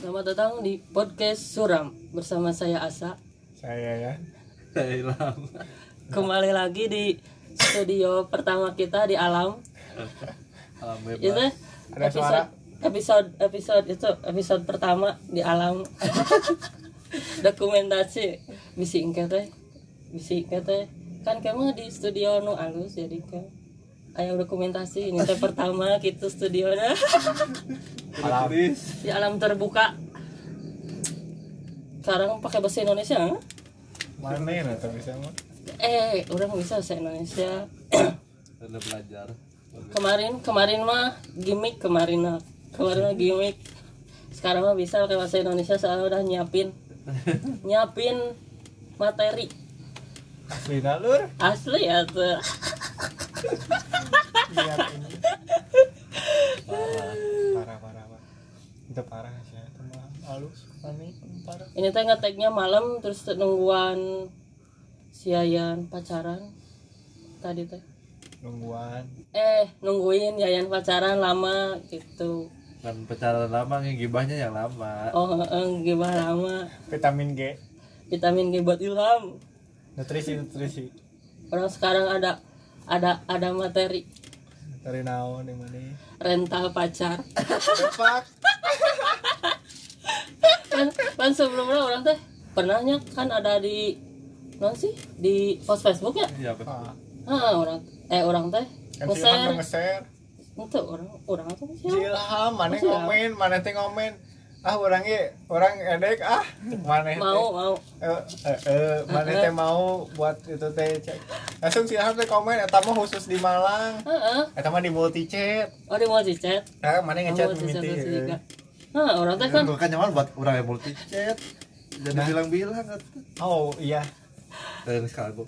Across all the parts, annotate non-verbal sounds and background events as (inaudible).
Selamat datang di podcast Suram bersama saya Asa. saya ya Saya hilang. Kembali lagi di studio pertama kita di alam. Alam Itu bebas. Ada suara. episode episode itu episode pertama di alam. (laughs) Dokumentasi bisi engke teh. Bisi engke teh. Kan kamu di studio nu alus jadi kan Ayo dokumentasi ini teh pertama gitu studionya alam di alam terbuka. Sekarang pakai bahasa Indonesia. mana ya atau bisa mah Eh, orang bisa bahasa Indonesia. Udah belajar. kemarin kemarin mah gimmick kemarin mah kemarin mah gimmick sekarang mah bisa pakai bahasa Indonesia soalnya udah nyiapin nyiapin materi asli nalur. Asli ya tuh. Parah parah parah itu parah sih itu mah halus mana parah. Ini teh ngeteknya malam terus nungguan siayan pacaran tadi teh. Nungguan. Eh nungguin yayan pacaran lama gitu. Kan pacaran lama nih gibahnya yang lama. oh eh, gimana lama. Vitamin G. Vitamin G buat ilham nutrisi nutrisi. Orang sekarang ada ada ada materi. Dari naon di mana? Rental pacar. Kan, kan sebelumnya orang teh pernahnya kan ada di non sih? Di post Facebook ya? Iya betul. Ah, ah orang eh orang teh nge-share nge-share itu orang orang apa sih? Si Ilham mana ngomen mana teh ngomen ah orang ge orang edek ah mana teh. Mau mau. Eh eh, eh, mana teh mau buat itu teh cek. Langsung si Ilham teh komen eta mah khusus di Malang. Eta mah di multi chat oh di chat eh mana ngechat di mimiti nah orang teh kan. Kan kan nyaman buat orang yang multi chat. Jadi bilang-bilang oh iya. Dari sekarang gua.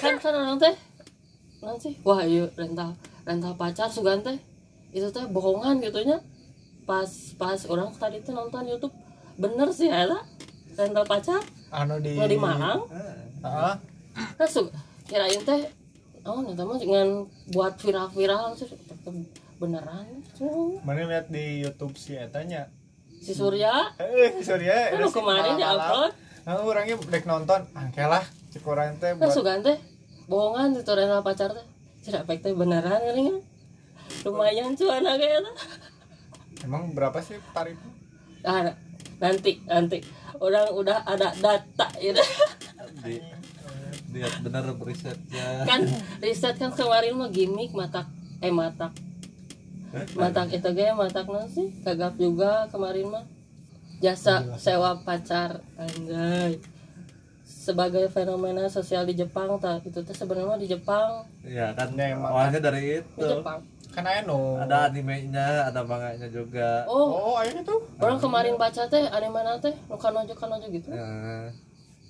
kan kan orang teh non sih wah iya rental rental pacar sugan teh itu teh bohongan gitunya pas pas orang tadi tuh nonton YouTube bener sih ada rental pacar anu di di Malang? Heeh. Nah, su- kirain teh oh nanti mah dengan buat viral-viral sih beneran. Mana lihat di YouTube si etanya? Si Surya? Eh Surya kan kemarin di upload nah orangnya dek nonton angke lah cek orang teh kan buat sugan teh bohongan itu renal pacar teh. Tidak baik teh beneran kan lumayan cuan kayak itu emang berapa sih tarif? Ah, nanti nanti. Orang udah ada data gitu Di lihat bener risetnya. kan riset kan kemarin mah gimmick matak eh matak. Matak itu ge matak non sih? Kagak juga kemarin mah. Jasa sewa pacar anjay. Sebagai fenomena sosial di Jepang tak itu tuh sebenarnya di Jepang. Iya kan. Ya, emang. awalnya dari di itu. Jepang kan no Ada animenya, ada manganya juga. oh. Oh aya gitu orang kemarin baca teh aneh mana teh nu kanojo kanojo gitu? Eh,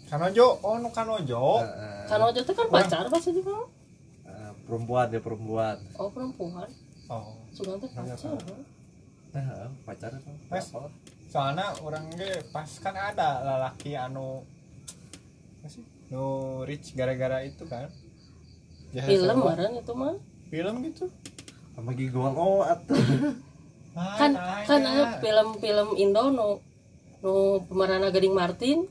kanojo? Oh nu kanojo eh, kanojo teh kan pacar bahasa Jepang eh, perempuan ya perempuan. oh perempuan. Oh. Sugan teh pacar Nah, pacaran tuh. Mas. Apa? soalnya orang ge pas kan ada lalaki anu apa sih? Nu rich gara-gara itu kan. Jasa film itu mah. Film gitu Sama gigol oh atuh. (laughs) Kan kan ada film-film Indo nu nu pemeran Gading Martin.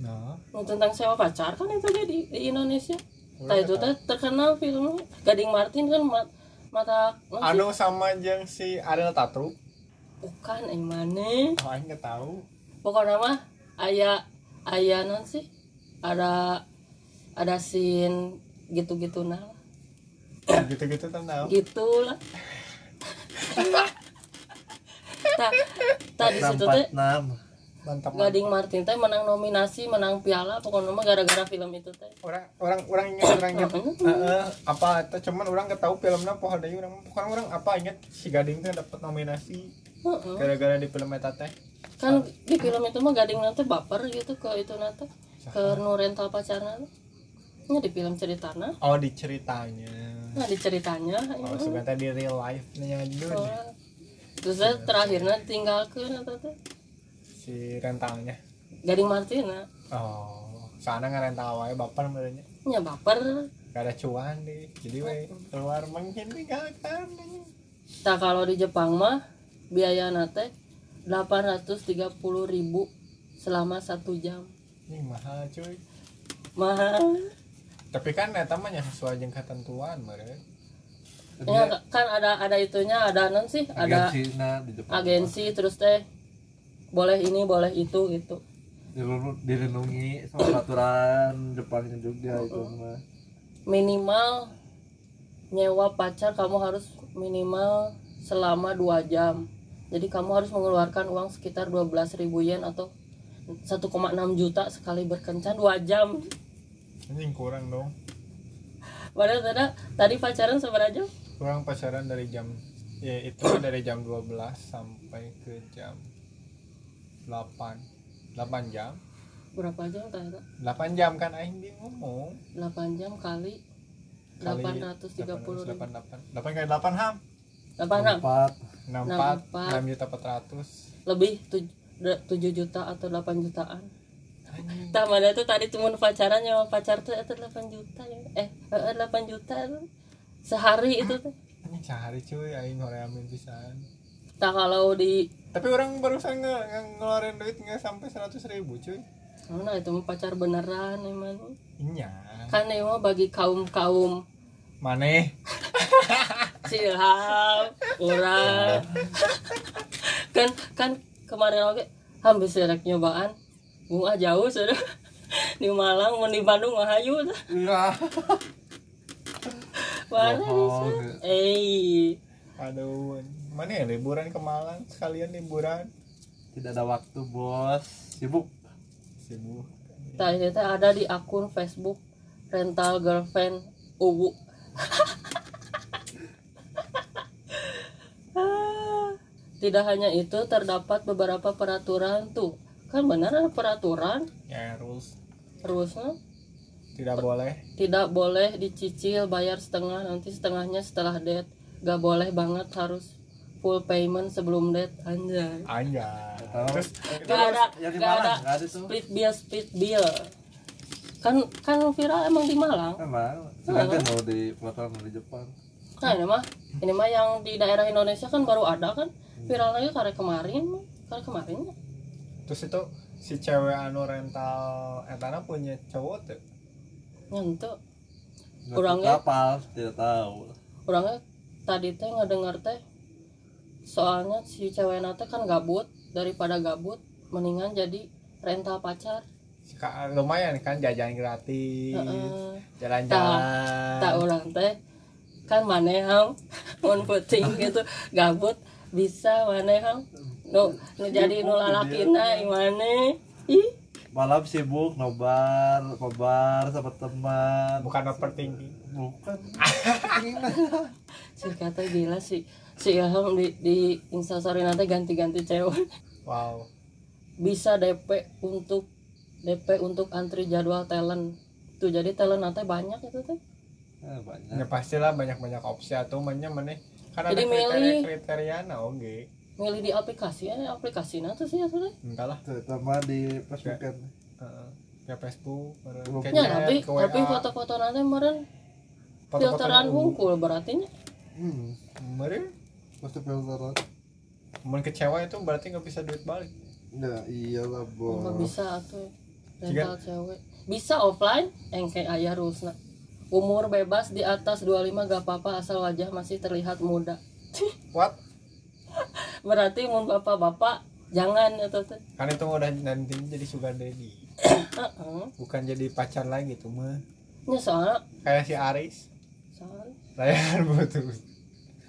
Nah. Nu tentang sewa pacar kan itu dia di, Indonesia. Nah itu teh terkenal film Gading Martin kan mat, mata anu sama jeung si Ariel Tatum bukan yang mana? Oh aing nggak tahu. Pokoknya mah ayah ayah non sih? Ada ada scene gitu-gitu nah gitu-gitu kan tahu gitu lah tak tak di situ teh 46. mantap Gading Martin teh menang nominasi menang piala pokoknya mah gara-gara film itu teh. Orang orang orang ingat orang ingat. Heeh. Heeh, apa itu cuman orang nggak tahu filmnya pohon deui orang pokoknya orang apa ingat si Gading teh dapat nominasi Heeh. gara-gara di film eta teh? Kan di film itu mah gading nanti baper gitu ke itu nanti ke nu rental pacarna nya di film ceritana. Oh di ceritanya nah di ceritanya oh sebenarnya di real life nya dulu Oh. terus saya terakhirnya atau tuh si rentalnya. Gading Martina. Oh sana ngerental wae bapak sebenarnya nya baper. Gak ada cuan deh jadi we keluar menghentikan tak kalau di Jepang mah biaya nate 830.000 ribu selama satu jam. Ini mahal cuy. Mahal tapi kan eta mah nya sesuai jeung ketentuan meureun. Ya kan ada ada itunya ada non sih ada Cina di Jepang. agensi terus teh boleh ini boleh itu gitu. Dilindungi sama peraturan Jepangnya juga itu mah. Minimal nyewa pacar kamu harus minimal selama dua jam. Jadi kamu harus mengeluarkan uang sekitar 12.000 yen atau 1,6 juta sekali berkencan dua jam anjing kurang dong. Padahal tadi, tadi pacaran seberapa jam kurang pacaran dari jam ya itu dari jam 12 sampai ke jam 8 8 jam? Berapa jam ternyata 8 jam kan aing dia ngomong 8 jam kali Kali 830 ribu. 8 8 8 kali 8 ham? 86 empat. 64 64. 6 juta 400 lebih 7 juta atau 8 jutaan Tah mana tuh tadi cuma pacaran nyawa pacar tuh itu 8 juta ya. Eh, eh, 8 juta. Sehari itu tuh. (laughs) anjing sehari cuy aing horeamin pisan Tah kalau di tapi orang barusan nge nge- ngeluarin duit nggak sampai 100 ribu cuy mana itu mah pacar beneran emang. inya Kan ini mah bagi kaum-kaum maneh (laughs) silham, orang. (laughs) kan kan kemarin oke hampir serek nyobaan. Bunga jauh sudah. (laughs) Di Malang, mau di Bandung mah hayu tah. iya Mana bisa? Eh, aduh mana ya liburan ke Malang sekalian liburan tidak ada waktu bos sibuk sibuk Tah ini teh ada di akun Facebook rental girlfriend Uwu. (laughs) Ah, Tidak hanya itu terdapat beberapa peraturan tuh. Kan benar ada peraturan. Ya rules. Terusnya tidak boleh. Tidak boleh dicicil bayar setengah nanti setengahnya setelah date gak boleh banget harus full payment sebelum date anjay. Anjay. Terus gak ada yang di gak Malang ada nggak ada split bill split bill. Kan kan viral emang di Malang. Emang. Sedangkan mau di pelataran di Jepang. Nah ini mah ini mah yang di daerah Indonesia kan baru ada kan. Viral lagi karena kemarin karena kemarin. ya. Terus itu si cewek anu rental etana punya cowok tuh? Nyentuh Nggak Orangnya- kapal tidak tahu. orangnya tadi teh ngedenger teh. Soalnya si cewek nate kan gabut daripada gabut mendingan jadi rental pacar. Ka- lumayan kan jajan gratis Heeh. jalan-jalan. Tak orang teh kan maneham (laughs) mun puting gitu gabut bisa maneham nu nu jadi nu lalakina imane ih. Malam sibuk nobar nobar sama teman. Bukan overthinking. Bukan. (laughs) Si kata gila sih. Si Ilham di di instastory nanti ganti-ganti cewek. Wow. Bisa DP untuk DP untuk antri jadwal talent. Tuh jadi talent nanti banyak itu teh. Eh, banyak. Ya pastilah banyak-banyak opsi atau mana mana? Kan ada Jadi milih. kriteria kriteria nah oke milih di aplikasi ya aplikasi nanti sih ya teh entah lah. Terutama di Facebook kan. Heeh. ya Facebook ya tapi tapi foto-foto nanti meren foto-foto filteran ungu. hungkul berarti nya. Hmm. Meren, pasti filteran. Mun kecewa itu berarti nggak bisa duit balik. Ya iyalah bos nggak bisa tuh rental cewek. Bisa offline? Engke ayah rusna. Umur bebas di atas 25 gak apa-apa asal wajah masih terlihat muda. What berarti mun bapak-bapak jangan itu teh. Kan itu udah nanti jadi sugar daddy. Bukan jadi pacar lagi tuh mah. Nya soalnya kayak si Aris. Soalnya layar putus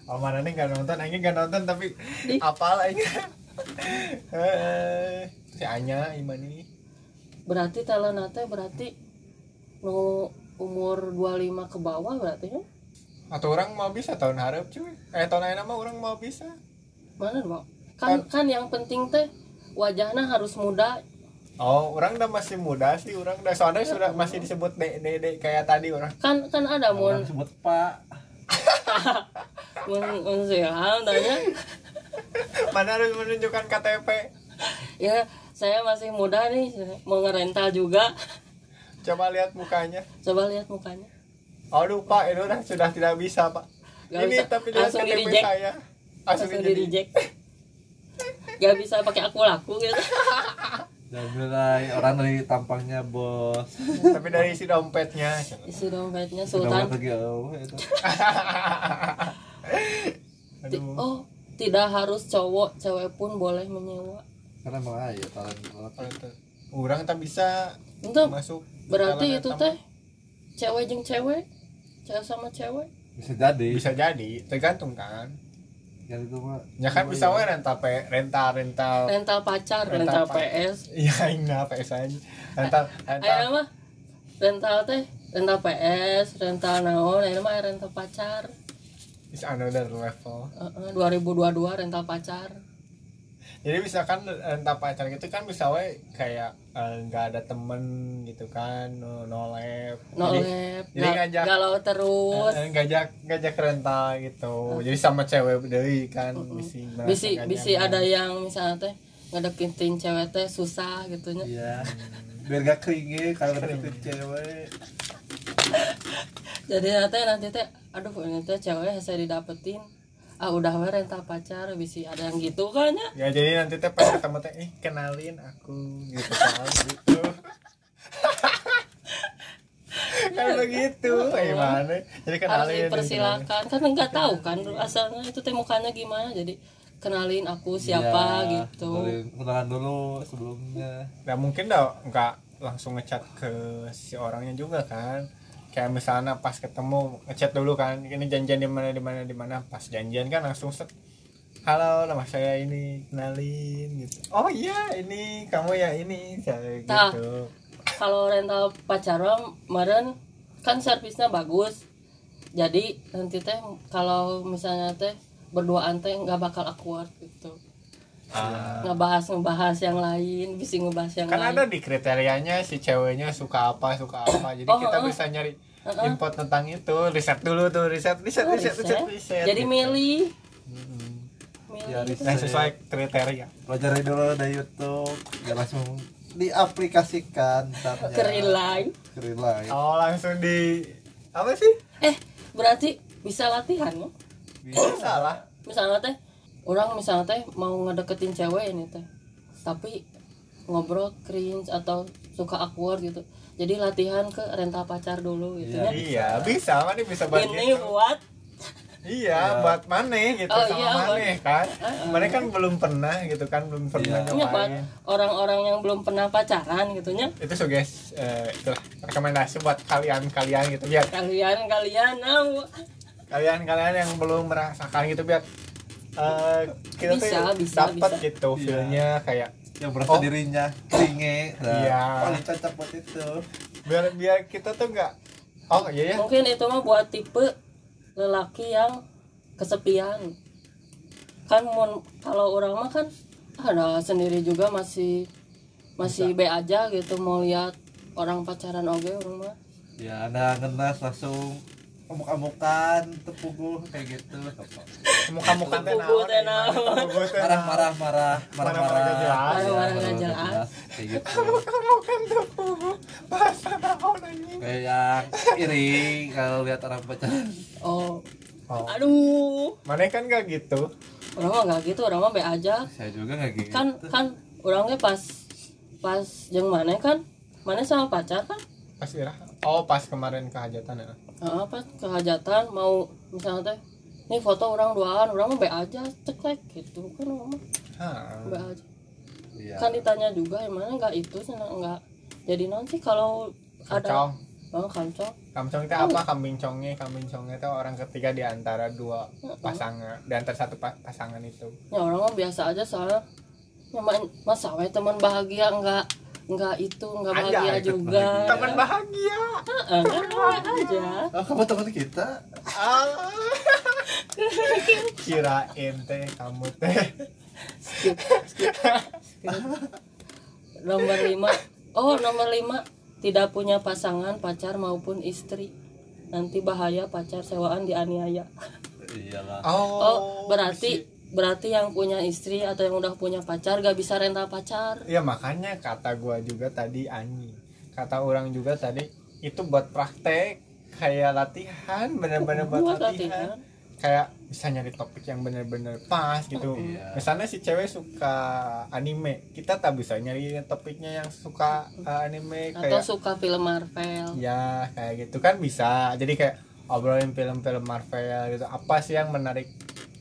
oh mana nih nggak nonton Aing nggak nonton tapi Ih. apal Aing. Eh, si Anya Imani berarti talent nate berarti nu umur 25 ke bawah berarti ya? Atau orang mau bisa tahun harap cuy. Eh tahun akhir mah orang mau bisa mana mau kan kan yang penting teh wajahnya harus muda. Oh orang udah masih muda sih orang udah soalnya sudah masih disebut dek dek dek kayak tadi orang. Kan kan ada mun. orang sebut pak. (laughs) Mun mun tanya. (laughs) Mana harus menunjukkan KTP ya saya masih muda nih mau ngerental juga. (laughs) Coba lihat mukanya. Coba lihat mukanya. Aduh pak itu udah sudah tidak bisa pak. Gak ini bisa. tapi Langsung KTP saya langsung, langsung di reject. (laughs) Gak bisa pakai aku laku gitu. Dan mulai orang dari tampangnya bos. Tapi dari isi dompetnya. Isi dompetnya sultan. lagi oh itu (laughs) Ti- aduh. oh tidak harus cowok cewek pun boleh menyewa. Karena emang aja talent itu. Orang tak bisa itu masuk berarti itu teh cewek jeng cewek cewek sama cewek. Bisa jadi. Bisa jadi tergantung kan yang itu mah ya kan bisa we rental pe rental rental rental pacar Rental PS (laughs) iya enggak PS aja. Rental rental ayo mah rental teh rental PS rental naon ini mah rental pacar. Is another level. Heeh, 2022 rental pacar jadi misalkan rental pacar gitu kan bisa we kayak eh, nggak ada temen gitu kan no, no lab. No jadi, lab jadi ga- ngajak galau terus. Eh, ngajak ngajak rental gitu. Jadi sama cewek dari kan bisi merasa bisi bisi nyaman. ada yang misalnya teh ngedeketin cewek teh susah gitu nya iya. Biar gak keringe kalau deketin cewek. (laughs) Jadi nanti nanti teh aduh ini teh cewek saya didapetin ah udah we rental pacar bisi ada yang gitu kan ya? Ya jadi nanti teh pas ketemu teh eh kenalin aku gitu kan gitu. (laughs) Kan begitu gimana? Jadi harus kenalin dipersilakan. Kan nggak tahu kan asalnya itu teh mukanya gimana jadi kenalin aku siapa Iya, gitu. kenalan dulu sebelumnya. Nah mungkin dah nggak langsung ngechat ke si orangnya juga kan kayak misalnya pas ketemu ngechat dulu kan ini janjian di mana di mana di mana pas janjian kan langsung set halo nama saya ini kenalin gitu oh iya ini kamu ya ini saya Tah. gitu kalau rental pacaran kemarin kan servisnya bagus jadi nanti teh kalau misalnya teh berduaan teh nggak bakal awkward gitu Ah. ngebahas ngebahas yang lain bisa ngebahas yang kan lain ada di kriterianya si ceweknya suka apa suka apa jadi Oh, kita oh. bisa nyari Info tentang itu riset dulu tuh riset riset Oh, riset riset, riset. riset jadi gitu. milih milih Ya, yang sesuai kriteria. Pelajari dulu dari YouTube ya langsung diaplikasikan ntarnya. ke real life. Ke real life. Oh langsung di apa sih? Eh berarti bisa latihan ya? Bisa lah. Misalnya teh orang misalnya teh mau ngedeketin cewek ini teh tapi ngobrol cringe atau suka awkward gitu jadi latihan ke rental pacar dulu gitu Iya. ya iya bisa mana bisa buat ini gitu? buat. Iya buat mana gitu Oh, sama iya, mana kan? Mana kan belum pernah gitu kan belum pernah Iya. Iya, buat nyobain. orang-orang yang belum pernah pacaran gitu nya itu so guys eh, itulah rekomendasi buat kalian kalian gitu biar kalian kalian nah, kalian kalian yang belum merasakan gitu biar eh, kita Bisa, tuh bisa, dapat bisa. gitu Iya. feelnya kayak yang merasa Oh. dirinya keringe. Nah, Iya. paling cocok buat itu. Biar biar kita tuh nggak oh iya ya mungkin itu mah buat tipe lelaki yang kesepian. Kan mun- kalau orang mah kan ada sendiri juga masih masih be aja gitu mau lihat orang pacaran oke orang mah. Ya anda ngenas langsung amuk-amukan tepuguh kayak gitu. Muka-muka teh Kubu teh marah marah marah marah Marah-marah marah. gak jelas. Gak jelas. kayak gitu. Tuh kubu bahasa naon anjing? Kayak yang iri kalau lihat orang pacaran. Oh. Oh. Aduh. Mana kan gak gitu? Orang mah nggak gitu orang mah be aja. Saya juga nggak gitu. Kan kan orangnya pas pas yang mana kan? Mana sama pacar kan? Pas ira oh pas kemarin kehajatan ya Nah, apa kehajatan mau misalnya teh nih foto orang duaan orang be aja ceklek gitu. Kan Hah. be aja. Iya. Kan ditanya juga mana nggak itu sana nggak jadi nanti kalau ada? Oh kancong. Kamcong itu apa? Kambing congnya, kambing congnya itu orang ketiga di antara dua pasangan, di antara satu pa- pasangan itu. ya orang mah biasa aja soalnya ya main masa we teman bahagia nggak nggak itu nggak bahagia juga bahagia. Teman bahagia. Heeh, kan we (laughs) aja oh kamu teman kita Ah. (laughs) Kirain teh kamu teh. skip skip skip. nomor lima oh nomor lima tidak punya pasangan pacar maupun istri nanti bahaya pacar sewaan dianiaya iyalah oh berarti berarti yang punya istri atau yang udah punya pacar gak bisa rental pacar Ya makanya kata gua juga tadi Ani. Kata orang juga tadi itu buat praktek kayak latihan bener-bener buat, buat latihan. latihan kayak bisa nyari topik yang bener-bener pas gitu Iya. misalnya si cewek suka anime kita tak bisa nyari topiknya yang suka uh, anime atau kayak suka film Marvel ya kayak gitu kan bisa jadi kayak obrolin film-film Marvel gitu apa sih yang menarik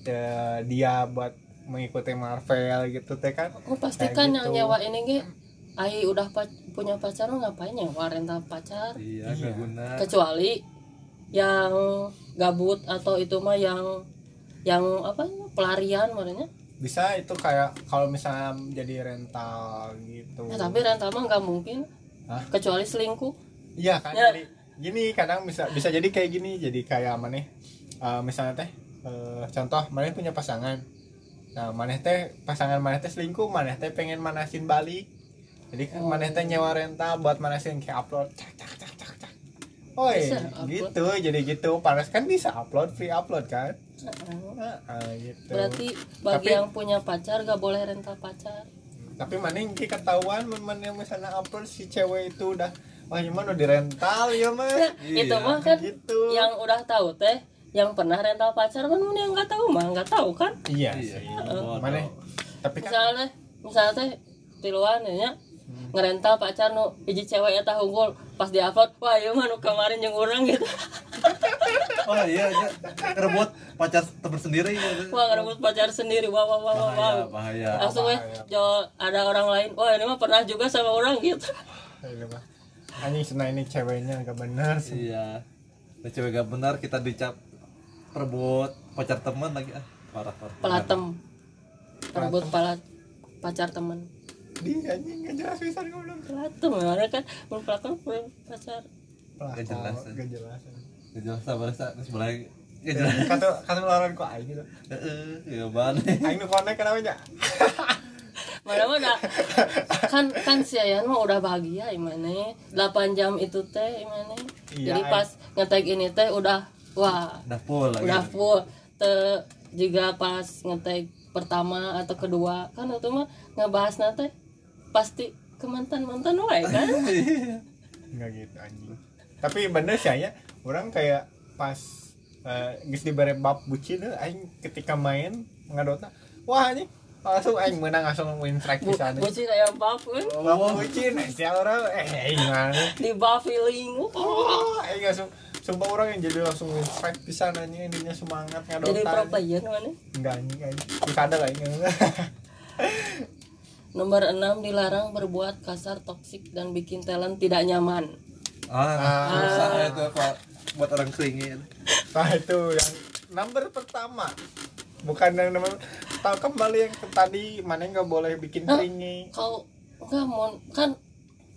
eh, dia buat mengikuti Marvel gitu teh kan? Oh pasti Kayak kan gitu. yang nyewa ini ge. Ai udah pa- punya pacar ngapain nyewa rental pacar? Iya Iya. guna. Kecuali yang gabut atau itu mah yang yang apa pelarian makanya bisa itu kayak kalau misalnya jadi rental gitu. Ya, tapi rental mah nggak mungkin. Hah? kecuali selingkuh. Iya kan? Ya. jadi gini kadang bisa bisa jadi kayak gini. Jadi kayak mana eh, misalnya teh eh, contoh mana punya pasangan. Nah mana teh pasangan mana teh selingkuh mana teh pengen manasin balik jadi kan Oh. mana teh nyewa rental buat manasin kayak upload cak cak cak cak cak. Oh gitu jadi gitu. Panas kan bisa upload free upload kan? Heeh. Ah, gitu. Berarti bagi Tapi- yang punya pacar gak boleh rental pacar. Tapi mana yang ketahuan men yang misalnya upload si cewek itu udah wah gimana di rental ya mah. Ya, itu mah kan gitu. yang udah tahu teh yang pernah rental pacar kan mun yang nggak tahu mah nggak tahu kan iya Iya. sih Bodoh. mana tapi kan misalnya misalnya teh tiluan ya ngerental pacar nu hiji cewek eta unggul pas di upload wah ieu mah nu kemarin jeung urang gitu (laughs) oh iya iya rebut pacar temen sendiri gitu. wah ngerebut pacar sendiri wah wah wah wah, wah. bahaya bahaya langsung eh bahaya. jo ada orang lain wah ini mah pernah juga sama orang gitu Ini mah. anjing senang ini ceweknya gak benar sih iya Nah, cewek gak benar kita dicap rebut pacar teman lagi ah parah parah. Pelatem. Rebut palat pacar temen. Dia anjing gak jelas bisa ngomong. Pelatem mana kan mun pelatem pacar. Gak jelas, ya. gak jelas Gak jelas sabar sa sebelah Gak jelas. kata kata lawan kok aing gitu. Heeh, ya ban. (laughs) Aing nu konek kenapa nya mana udah kan kan si Ayan mah udah bahagia imane. 8 jam itu teh imane. Iya, jadi pas ngetek ini teh udah wah. Udah full lagi. Udah full. Te juga pas ngetek pertama atau kedua kan itu mah ngebahas nate pasti ke mantan mantan wae kan? (laughs) Nggak gitu anjing. Tapi bener sih ya. Orang kayak pas eh, geus dibere bab bucin aing ketika main ngadota wah anjing langsung aing menang langsung win strike Bu, pisan. bucin aya buff kan? Bab bucin si orang eh aing mana di buff feeling oh, oh aing langsung sumpah orang yang jadi langsung win strike pisan anjing intinya semangat ngadota jadi pro player mana enggak anjing aing kada lah aing (laughs) nomor 6 dilarang berbuat kasar toksik dan bikin talent tidak nyaman. Ah susah itu pak. Buat orang keringin Nah itu yang number pertama. Bukan yang nomor tahu kembali yang ke tadi mana nggak boleh bikin Hah? keringi. Kalau enggak mau kan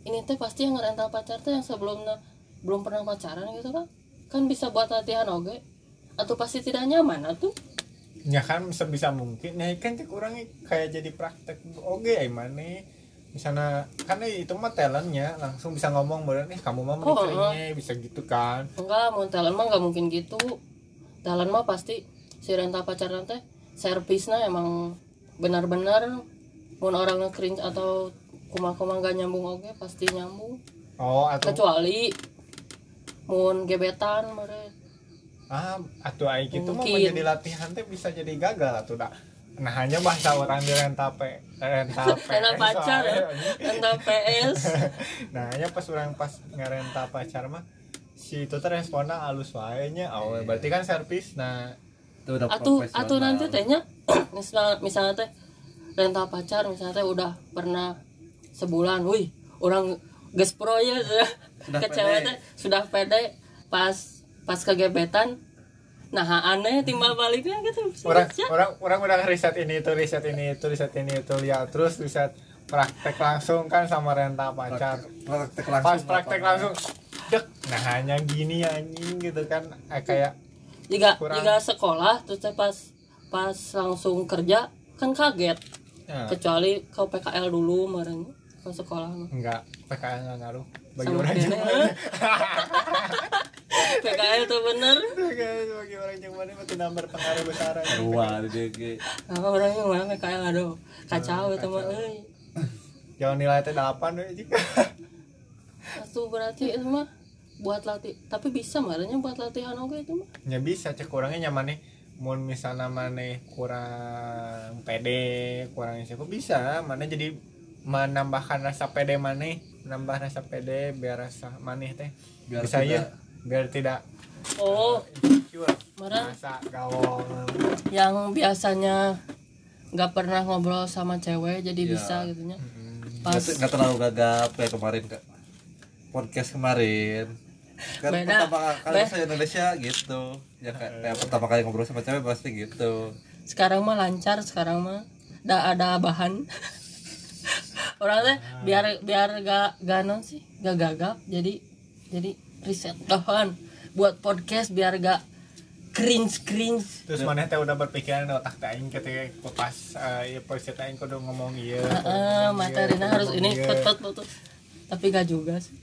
ini teh pasti yang ngerental pacar teh yang sebelumnya belum pernah pacaran gitu kan kan bisa buat latihan oke atau pasti tidak nyaman atau ya kan sebisa mungkin. Ya kan cek orang kayak jadi praktek. Oke ya mana misalnya karena itu mah talentnya. Langsung bisa ngomong bener nih kamu mah Oh, menikahnya bisa gitu kan. Enggak mau talent mah enggak mungkin gitu. Talent mah pasti si rental pacaran teh servisnya emang benar-benar. Mau orang nge-cringe atau kuma-kuma nggak nyambung oke pasti nyambung. Oh atau kecuali mun gebetan mere ah atau aing gitu mah menjadi latihan teh bisa jadi gagal atau dah nah hanya bahasa orang di rental pe rental PS (laughs) rental pacar ya rental PS (laughs) nah hanya pas orang pas ngerenta pacar mah si itu teh responnya halus wae nya oh berarti kan servis nah itu udah profesional. atau nanti tehnya (clears throat) misalnya misalnya teh rental pacar misalnya teh udah pernah sebulan wih orang ges pro ya Sudah ke cewek teh sudah pede pas pas kegebetan nah aneh timbal baliknya gitu. Orang Bisa. orang orang udah riset ini itu riset ini itu riset ini itu lihat terus riset praktek langsung kan sama renta pacar. Praktek langsung pas praktek langsung dek nah hanya gini anjing gitu kan. Eh, kayak jika kurang. jika sekolah terus pas pas langsung kerja kan kaget. Ya, kecuali kau PKL dulu meren ke sekolah enggak PKL nggak ngaruh bagi Sama orang Jawa. PKL (laughs) tuh bener. PKL bagi orang Jawa masih nomor pengaruh besar luar DG apa orang yang mana PKL aduh kacau itu mah euy jangan nilai teh delapan we jika itu berarti itu mah buat latih tapi bisa marahnya buat latihan oke itu mah ya bisa cek orangnya nyaman nih. Mau misalnya mana kurang pede kurang siapa bisa? Mana jadi menambahkan rasa pede mana menambah rasa pede biar rasa maneh teh Biar bisa ya tidak- biar tidak oh insecure Meren. rasa gawang yang biasanya nggak pernah ngobrol sama cewek jadi Iya. bisa gitu nya Mm-mm. pas nggak terlalu gagap kayak kemarin kak podcast kemarin kan Beda. pertama kali Be- saya Indonesia gitu ya kayak, kayak pertama kali ngobrol sama cewek pasti gitu sekarang mah lancar sekarang mah ada ada bahan orang teh biar biar gak gak non sih? Gak gagap. Jadi jadi riset bahan buat podcast biar gak cringe cringe. Terus mana teh udah berpikiran di otak teh aing ketika pas eh, ya kita aing kudu ngomong iya Heeh, materinya kudu harus ini put put. tapi gak juga sih.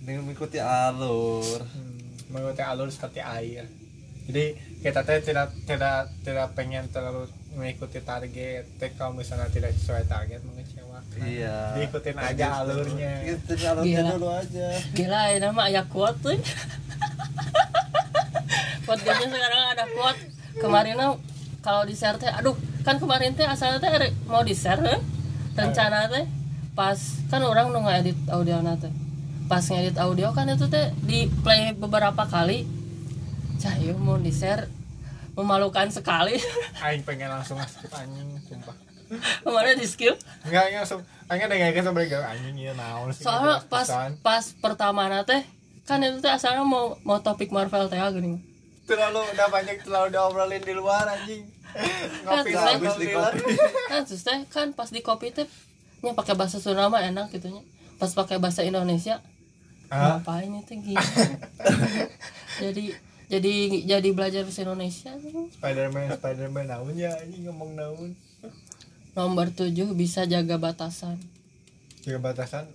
Dengan mengikuti alur. Hmm, mengikuti alur seperti air. Jadi kita teh tidak tidak tidak pengen terlalu mengikuti target. Teh kalau misalnya tidak sesuai target mengecewakan iya. Diikutin aja alurnya. Ikutin alurnya Gila. dulu aja. Gila ini mah ayah kuat tuh. (laughs) Podcastnya sekarang ada kuat. Kemarin kalau di share teh aduh kan kemarin teh asalnya teh mau di share eh. rencana teh pas kan orang nunggu edit audio teh. Pas ngedit audio kan itu teh di play beberapa kali. Cahyo mau di share memalukan sekali. (laughs) Aing pengen langsung skip anjing sumpah. Kemarin di skip. Enggak enggak langsung aing ada nggak sebenarnya gak anjing iya naon sih soalnya pas pas pertama teh kan itu teh asalnya mau mau topik Marvel teh gini. Terlalu udah banyak terlalu diobrolin di luar anjing. (laughs) Ngopi Kan, habis di di kopi. (laughs) kan terus teh kan pas di kopi teh nya pakai bahasa Sunda mah enak gitu nya. Pas pakai bahasa Indonesia Ah. ngapain itu gitu jadi jadi jadi belajar bahasa Indonesia. Spiderman Spiderman naon ya? Anjing ngomong naon? Nomor 7 bisa jaga batasan. Juga batasan?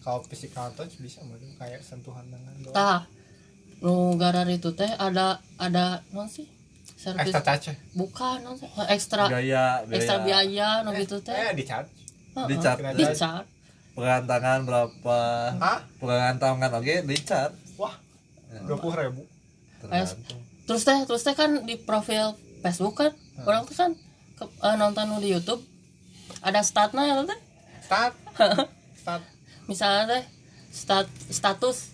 Kalau physical touch bisa mah kayak sentuhan tangan doang. Tah nu garar itu teh ada ada non sih? Servis extra touch ya? bukan non sih? Ekstra biaya biaya. ekstra biaya no gitu teh. Eh di charge dicat Kena di charge. chat pegangan tangan berapa? Hah? Pegangan tangan oke dicat wah dua puluh ribu tergantung. Terus teh terus teh kan di profil Facebook kan orang tuh kan ke- eh, nonton di YouTube. Ada statnya ya teh? Start (laughs) start misalnya teh stat status.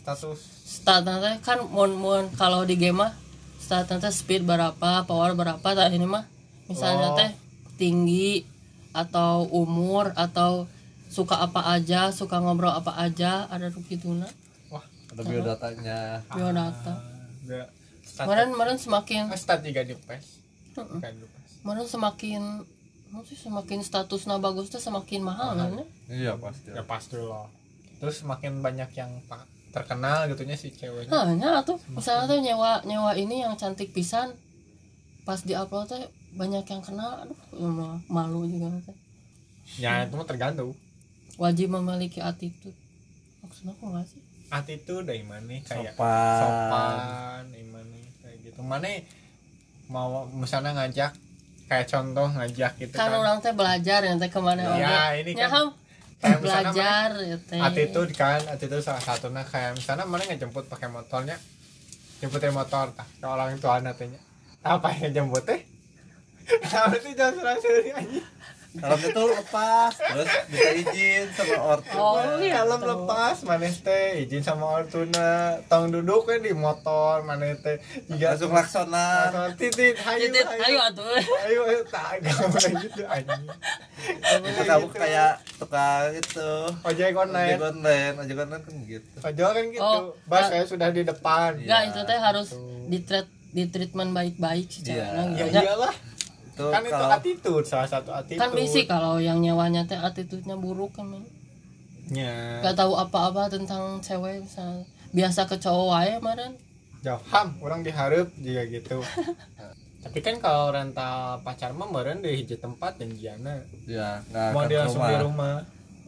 Status. Statnya teh kan mon mon kalau di game mah statnya teh speed berapa power berapa tah ini mah misalnya Oh. teh tinggi atau umur atau suka apa aja suka ngobrol apa aja ada begitunya wah ada biodatanya. biodata udah kemarin kemarin semakin ah, start juga di pes kan kemarin semakin sih semakin statusnya bagus tuh semakin mahal kan? Ya? iya pasti. Ya pasti loh terus semakin banyak yang pa- terkenal gitunya si ceweknya. Hanya tuh. Misalnya tuh nyewa nyewa ini yang cantik pisan pas di upload teh banyak yang kenal. Aduh ya malu juga. Teh ya itu mah tergantung. Wajib memiliki attitude. Maksudnya aku nggak sih attitude dari mana kayak sopan. sopan gimana kayak gitu. Mana mau misalnya ngajak kayak contoh ngajak gitu kan kan. orang teh belajar ya teh ke mana Ya, oge. ini Ya, kan. Ham, kayak belajar ya teh. Attitude kan attitude salah satunya. Kayak misalnya mana ngejemput pakai motornya? Jemputin motor tah. Ke orang tua nantinya. Apa yang ngejemput teh? (laughs) Kenapa sih jangan serang sendiri anjing kalau itu lepas terus minta izin sama ortu Oh, iya gitu. helm lepas? Mana teh? Izin sama ortuna. Tong duduk kan di motor mana teh? Juga langsung laksonan. Titit hayu Titit, ayo hayu atuh. Ayo ayo tak gak boleh gitu anjing. Kamu kayak tukang itu. Ojek online. Ojek online ojek online kan gitu. Ojek kan gitu. Oh, bas ah. saya sudah di depan. Enggak, itu teh harus di treat di treatment baik-baik sih Iya. caranya ya gitu. iyalah itu kan itu kalau attitude salah satu attitude. Kan misi kalau yang nyewanya teh attitude-nya buruk kan ya. Gak tahu apa-apa tentang cewek misalnya. biasa ke cowok wae kemarin. Jauh. Ham orang diharap juga gitu. (laughs) Tapi kan kalau rental pacar mah meren di hiji tempat janjiana ya nggak mau dia ke langsung rumah. di rumah.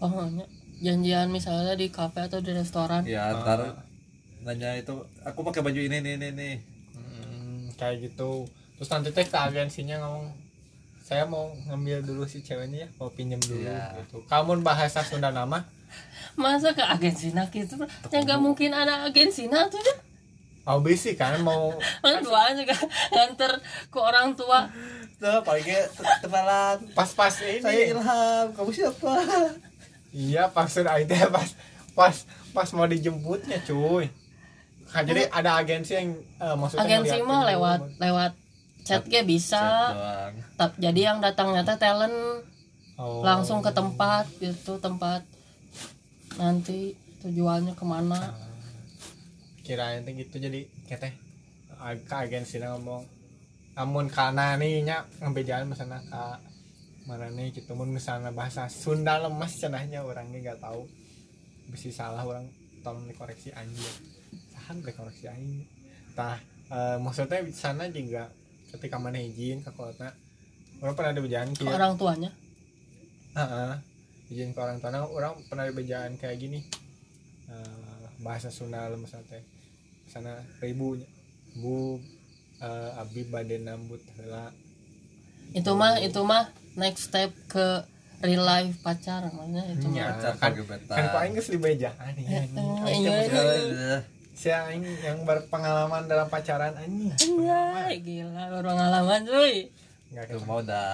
Oh nya. janjian misalnya di kafe atau di restoran. Ya ntar nanya itu aku pakai baju ini nih nih nih Hmm, kayak gitu terus nanti teh ke agensinya ngomong saya mau ngambil dulu si ceweknya ya mau pinjem dulu Iya. gitu. Kamu bahasa Sunda nama? Masa ke agensina gitu? Ya nggak mungkin ada agensina tuh ya. Habis sih kan mau (laughs) kan duaan juga nganter ke orang tua. Tuh, pagi kenalan. pas-pas ini. Saya Ilham, kamu siapa? iya maksud Aing teh pas pas pas mau dijemputnya cuy. Nah, jadi ada agensi yang eh, maksudnya agensi mah dulu. lewat lewat chat ge bisa. Tap- jadi yang datangnya teh talent. Oh. langsung ke tempat gitu tempat nanti tujuannya ke mana. Kirain teh gitu jadi keteh ke agensi ngomong namun karena nih nya ngebejaan misalnya ke mana nih? Gitu. Mun misalnya bahasa Sunda lemas cenahnya orangnya nggak tahu. Bisa salah orang tolong dikoreksi anjir tahan dikoreksi aing tah eh, maksudnya di sana juga ketika mana izin ke kota. Orang pernah ada bejaan ke orang tuanya? Heeh. izin ke orang tanah orang pernah ada bejaan kayak gini. Eh, bahasa Sunda misalnya teh. Sana ribu bu eh, abdi bade nambut heula. Itu mah itu mah next step ke real life pacar namanya itu Nya, mah. Pacar kan kan kok aing geus dibejaan nih Eh, anjing. eh, Aing iya, teh iya. maksudnya Ya, si aing yang berpengalaman dalam pacaran anjing Anjay, gila baru pengalaman cuy. Nggak Itu mah udah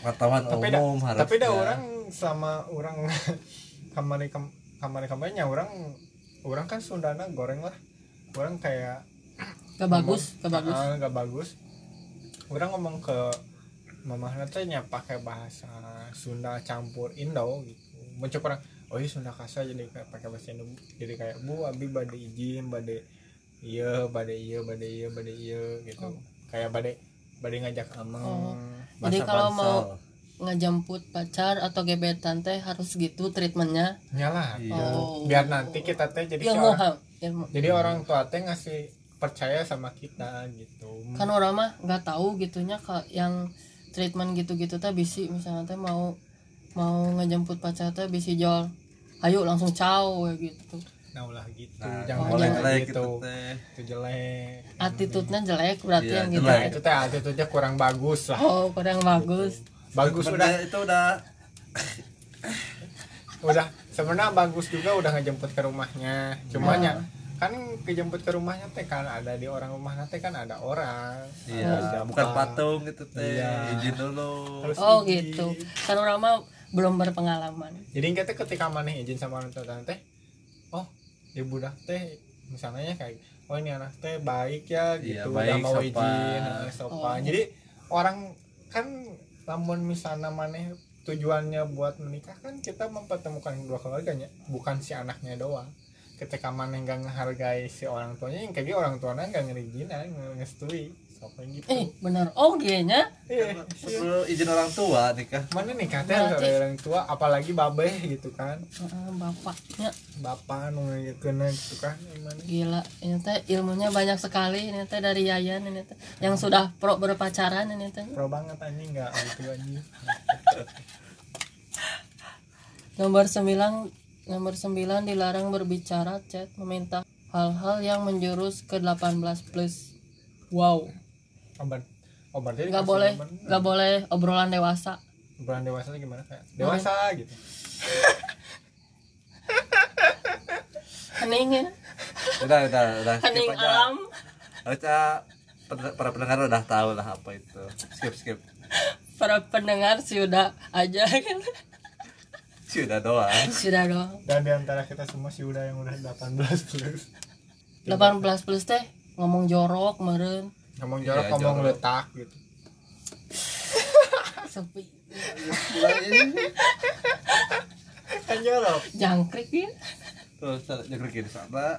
pengetahuan tapi dah umum tapi dah orang sama orang (laughs) kamari kam, kamari kamarnya orang orang kan Sundana goreng lah. Orang kayak (clears throat) gak bagus gak bagus. Ah, nggak bagus. Orang ngomong ke mama tanya pakai bahasa Sunda campur Indo gitu. Mencoba orang oh iya Sunda kasar jadi kayak pakai bahasa Indo jadi kayak bu abi bade izin bade iya bade iya bade iya bade iya gitu Oh. kayak bade bade ngajak ameng Oh. Jadi kalau Bansal. mau ngejemput pacar atau gebetan teh harus gitu treatmentnya nyala Iya. Oh. biar nanti kita teh jadi ilmu ha ilmu jadi orang tua teh ngasih percaya sama kita gitu kan orang mah nggak tahu gitunya kak yang treatment gitu-gitu teh bisi misalnya teh mau mau ngejemput pacar teh bisi jual ayo langsung caw kayak gitu nah ulah gitu Nah, jangan boleh jelek gitu gitu teh. itu jelek attitude-nya jelek berarti Iya, yang gitu itu teh attitude-nya kurang bagus lah. oh kurang bagus Bagus udah Sebenarnya itu udah udah sebenarnya bagus juga udah ngejemput ke rumahnya. Cuman ya kan kejemput ke rumahnya teh kan ada di orang rumah teh kan ada orang. iya, Ada bukan patung gitu teh. Iya. Izin dulu. Harus oh izin. gitu kan orang mah belum berpengalaman Jadi kita ketika mana izin sama orang tua teh, oh ya budak teh misalnya kayak oh ini anak teh baik ya Iya, gitu baik, udah mau sopan. izin sopan. Oh. Jadi orang kan namun misalnya maneh tujuannya buat menikah kan kita mempertemukan dua keluarganya bukan si anaknya doang ketika maneh nggak menghargai si orang tuanya yang kayak orang tuanya nggak ngerizinan nggak ngestui sopan gitu? Eh bener. Oh nya iya. Perlu izin orang tua nikah. mana nih teh orang tua apalagi babeh gitu kan? Heeh, bapaknya. Bapak nu kena gitu kan? Gimana? Gila ini teh ilmunya banyak sekali. Ini teh dari Yayan ini teh. Yang sudah pro berpacaran ini teh. Pro banget anjing nggak gitu anjing. Nomor 9 nomor 9 dilarang berbicara chat meminta hal-hal yang menjurus ke 18 plus. Wow obat obat jadi nggak boleh nggak boleh obrolan dewasa. Bulan dewasa tuh gimana? Kayak dewasa gitu. Hening ya. Udah, udah, udah. skip hening aja. alam. Pen- para pendengar udah tahu lah apa itu. Skip, skip. para pendengar sih udah aja. Kan Sudah doang. sudah dong dan di antara kita semua sih udah yang udah 18 plus. 18 plus teh ngomong jorok meren ngomong jorok Iya, ngomong letak gitu. (laughs) Sepi. Kan jorok. Jangkrik ya Terus nyekrik di sana.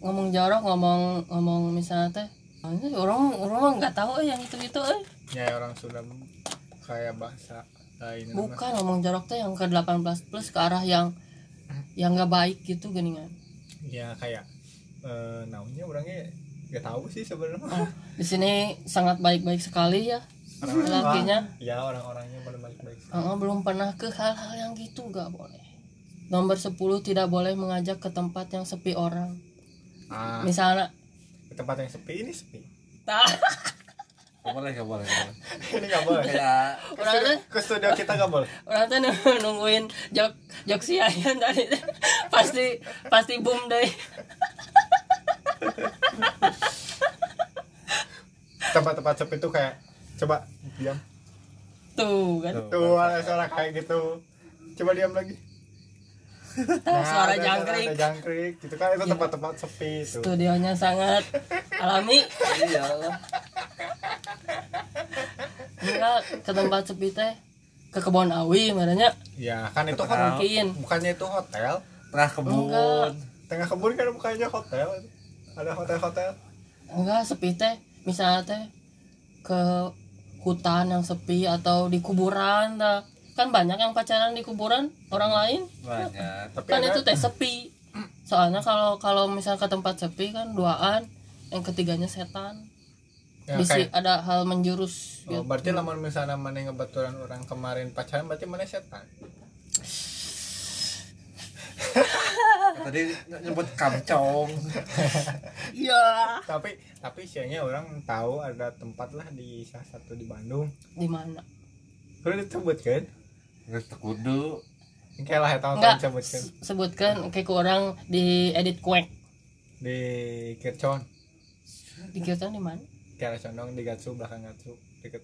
ngomong jorok ngomong ngomong misalnya teh "Ini orang orang mah nggak tahu eh yang itu itu eh. Ya orang sudah kayak bahasa lain. Bukan ngomong jorok teh yang ke 18 plus ke arah yang yang nggak baik gitu geningan. Ya kayak eh naonnya orangnya gak tahu sih sebenarnya. Oh, di sini sangat baik-baik sekali ya lelakinya ya orang-orangnya pada baik-baik Oh, belum pernah ke hal-hal yang gitu nggak boleh. Nomor 10 tidak boleh mengajak ke tempat yang sepi orang. Ah. Misalnya ke tempat yang sepi ini sepi. Tah. Gak boleh, gak boleh, gak boleh. ini gak boleh. Studio, ke studio kita gak boleh. Orang tuh nung- nungguin jok jok si Ayan tadi. (laughs) Pasti pasti boom deh tempat-tempat sepi tuh kayak coba diam. Tuh kan? Tuh. tuh ada suara kayak gitu. Coba diam lagi. Tahu suara ada- jangkrik. ada jangkrik gitu kan. Itu tempat-tempat sepi tuh. Studionya sangat alami. Iya. Enggak ke tempat sepi teh ke kebun awi makanya. Ya kan itu kan mungkin. Bukannya itu hotel tengah kebun. Enggak. tengah kebun kan bukannya hotel ada hotel-hotel? Enggak sepi teh. Misalnya teh ke hutan yang sepi atau di kuburan dah. kan banyak yang pacaran di kuburan orang lain. Banyak. Tapi kan ada- itu teh sepi. Soalnya kalau kalau misalnya ke tempat sepi kan duaan yang ketiganya setan. Ya, bisa kayak ada hal menjurus oh, gitu. berarti lamun misalnya mana ngebaturan orang kemarin pacaran berarti mana setan (laughs) tadi nyebut kamcong. (laughs) Iya. Tapi tapi sianya orang tahu ada tempat lah di salah satu di Bandung. Di mana? Udah disebut kan nggak kudu kayak lah sebut kan s- sebutkan kayak ke orang di edit kuek di Kircon. Dikira di mana? Kayak condong di Gatsu belakang Gatsu. Deket.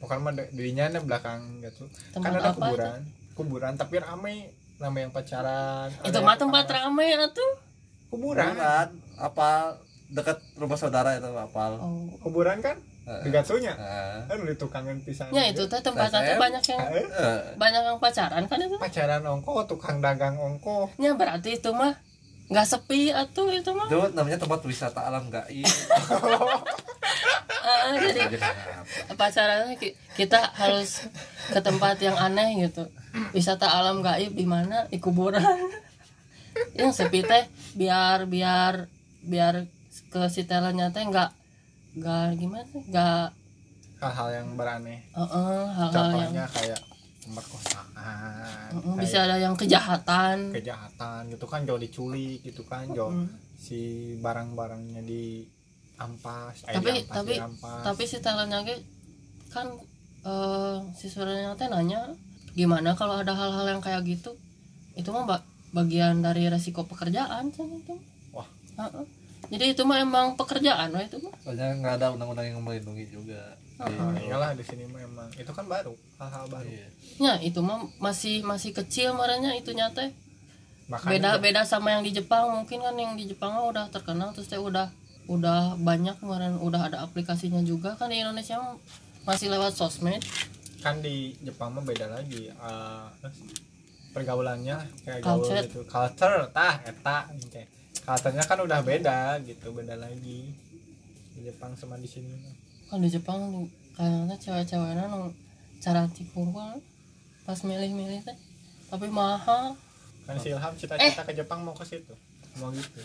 Pokoknya mah dirinya belakang Gatsu. Kan ada kuburan. Kuburan tapi rame rame yang pacaran. Itu mah tempat pacaran. rame atuh kuburan kuburan apa dekat rumah saudara itu apal. Oh. Kuburan kan? Di Gatsunya Heeh. kan di tukangan pisang ya itu teh tempatnya teh TSM. banyak yang Eh, Eh, banyak yang pacaran kan itu? Pacaran ongko tukang dagang ongko ya berarti itu mah nggak sepi atuh itu mah. Itu namanya tempat wisata alam gaib (laughs) Ah, jadi pacarannya ki- kita harus ke tempat yang aneh gitu wisata alam gaib di mana? Di kuburan. Yang sepi teh biar biar biar ke si telannya teh nggak nggak gimana? Sih nggak hal-hal yang beraneh eh, eh, hal-hal yang kayak pemerkosaan eh, kayak bisa ada yang kejahatan. kejahatan gitu kan jauh diculik gitu kan jauh Mm. si barang-barangnya di ampas eh, tapi diampas, tapi dirampas. tapi si telannya ge kan eh, si saudaranya teh nanya gimana kalau ada hal-hal yang kayak gitu? Itu mah ba- bagian dari resiko pekerjaan kan itu. Wah. Heeh. jadi itu mah emang pekerjaan wah itu mah. Soalnya nggak ada undang-undang yang melindungi juga. Nah, iyalah di sini mah emang itu kan baru hal-hal baru. Iya. ya itu mah masih masih kecil marahnya itu nyata makanya beda beda sama yang di Jepang. Mungkin kan yang di Jepang mah udah terkenal terus teh udah udah banyak kemarin udah ada aplikasinya juga. Kan di Indonesia masih lewat sosmed kan di Jepang mah beda lagi eh, pergaulannya kayak gaul Culture. gitu. Culture tah eta gitu. culture-nya kan udah beda gitu beda lagi. Di Jepang sama di sini. Kalau di Jepang kayaknya cewek-ceweknya nu cara tikungkul pas milih-milih teh tapi mahal. Kan si Ilham cita-cita ke Jepang mau ke situ. Mau gitu.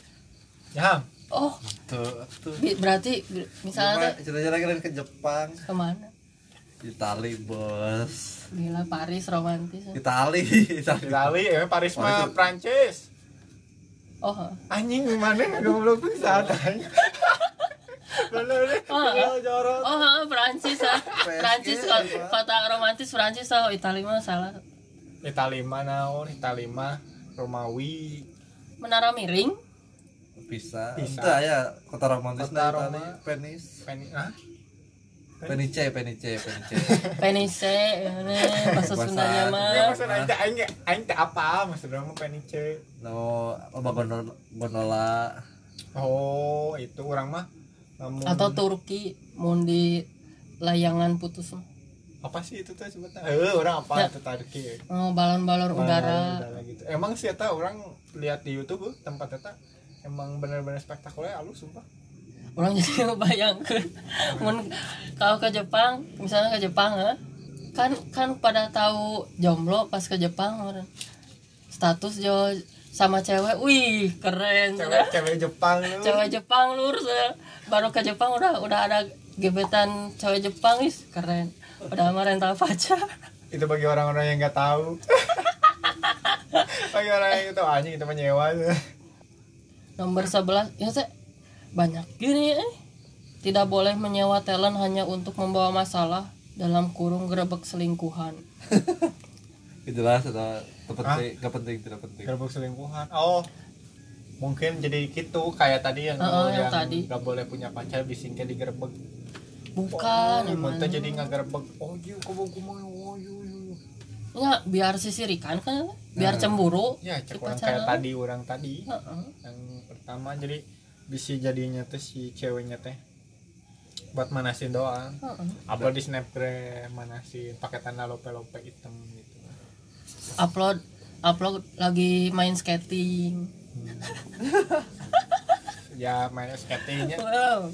Ya Ham oh. Tuh tuh bi- berarti misalnya kalian ke Jepang? ke mana Itali bos. Gila Paris romantis. Itali Itali. Itali ya Paris. Mah Prancis. Oh. Anjing gimana? Goblok bisa anjing. Bener deh Oh, Jorok, jorok. oh heeh, Prancis ah. Prancis. Kota, romantis Prancis oh Italia mah salah. Itali mah naon Itali mah Romawi. Menara miring? Bisa. Bisa. ya. Kota romantis Kota nah, Itali. Roma. Venice. Peni ah Venice Venice Venice Venice ini bahasa Sundanya ya mah maksud aing teh aing aing teh apa? Maksud orang mah Penice. No apa gondola, gondola oh itu orang mah lamun- atau Turki mau di layangan putus. Mah apa sih itu tuh sebetulnya eh orang apa Ya. itu Turki? Oh, balon-balon udara. Udara gitu. Emang sih eta orang lihat di YouTube tempat eta emang benar-benar spektakuler halus sumpah. Orang (laughs) jadi ngebayangkan mun kalau ke Jepang misalnya ke Jepang eh, kan kan pada tahu jomblo pas ke Jepang orang. Status jo sama cewek wih keren. Cewek cewek Jepang. Lu. cewek Jepang lur baru ke Jepang udah udah ada gebetan cewek Jepang is keren. Udah sama rental pacar Itu bagi orang-orang yang nggak tahu. (laughs) bagi orang yang itu anjing itu menyewa. nomor 11 ya teh banyak gini eh tidak boleh menyewa talent hanya untuk membawa masalah dalam kurung gerebek selingkuhan (laughs) itulah sudah penting gak penting tidak penting Gerbuk selingkuhan. Oh, mungkin jadi gitu kayak tadi yang, Heeh, yang yang tadi. nggak boleh punya pacar bisingnya digerebek bukan oh, emang jadi ngegerebek oh iya kau kumah oh iya iya iya. ya biar sisirikan kan biar Nah. cemburu ya orang kayak tadi orang tadi Heeh. yang pertama jadi bisa jadinya tuh si ceweknya teh buat manasin doang oh, upload di snapgram manasin pakai tanda lope lope hitam gitu upload upload lagi main skating hmm. ya main skatingnya wow.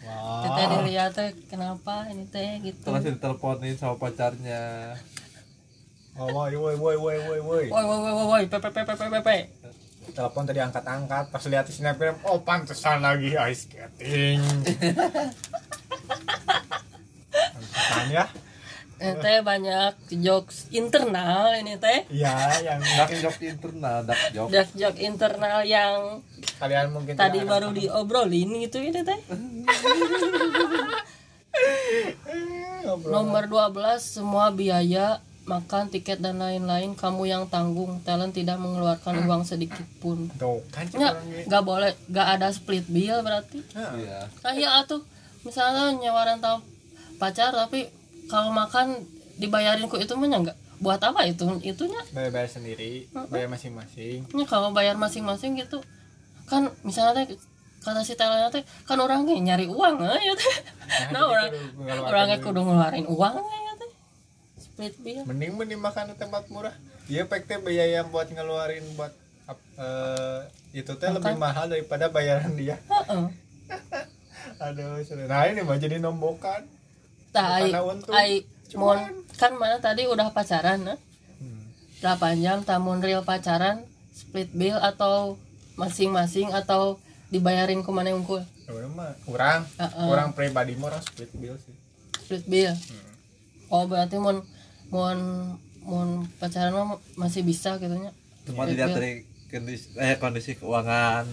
Wow. Dilihat teh kenapa ini teh gitu. Terus diteleponin sama pacarnya. Oh, woi woi woi woi woi woi. Woi woi woi woi pepe pepe pepe pepe telepon tadi angkat angkat pas lihat di snapgram oh pantesan lagi ice skating pantesan ya ini teh banyak jokes internal ini teh iya yang dak jok internal dak jok dak jok internal yang kalian mungkin tadi baru akan diobrolin gitu ini teh. (laughs) Ngobrol. Nomor 12 semua biaya makan tiket dan lain-lain kamu yang tanggung. Talent tidak mengeluarkan uang sedikit pun. Tuh kan nggak boleh nggak ada split bill berarti. Heeh. iya. Nah iya atuh misalnya nyewa rental pacar tapi kalau makan dibayarin ku itu mah nggak? Buat apa itu itunya? Bayar bayar sendiri bayar masing-masing. Ya, kalau bayar masing-masing gitu kan misalnya teh kata si talent teh kan orangnya nyari uang aja teh. Nah jadi orang orangnya kudu ngeluarin uang bill mending mending makan di tempat murah dia pek teh biaya yang buat ngeluarin buat eh, itu teh lebih mahal daripada bayaran dia Heeh. (laughs) aduh sudah nah ini mah jadi nombokan Tah, ai, Karena untung. ai, mon, Cuman. kan mana tadi udah pacaran, nah? Hmm. 8 jam, tamun real pacaran, split bill atau masing-masing atau dibayarin ke mana unggul? Kurang Heeh. kurang pribadi mah orang split bill sih Split bill. Hmm. Oh, berarti mon mon mon pacaran mah masih bisa gitu nya. cuma Split dilihat dari kondisi eh kondisi keuangan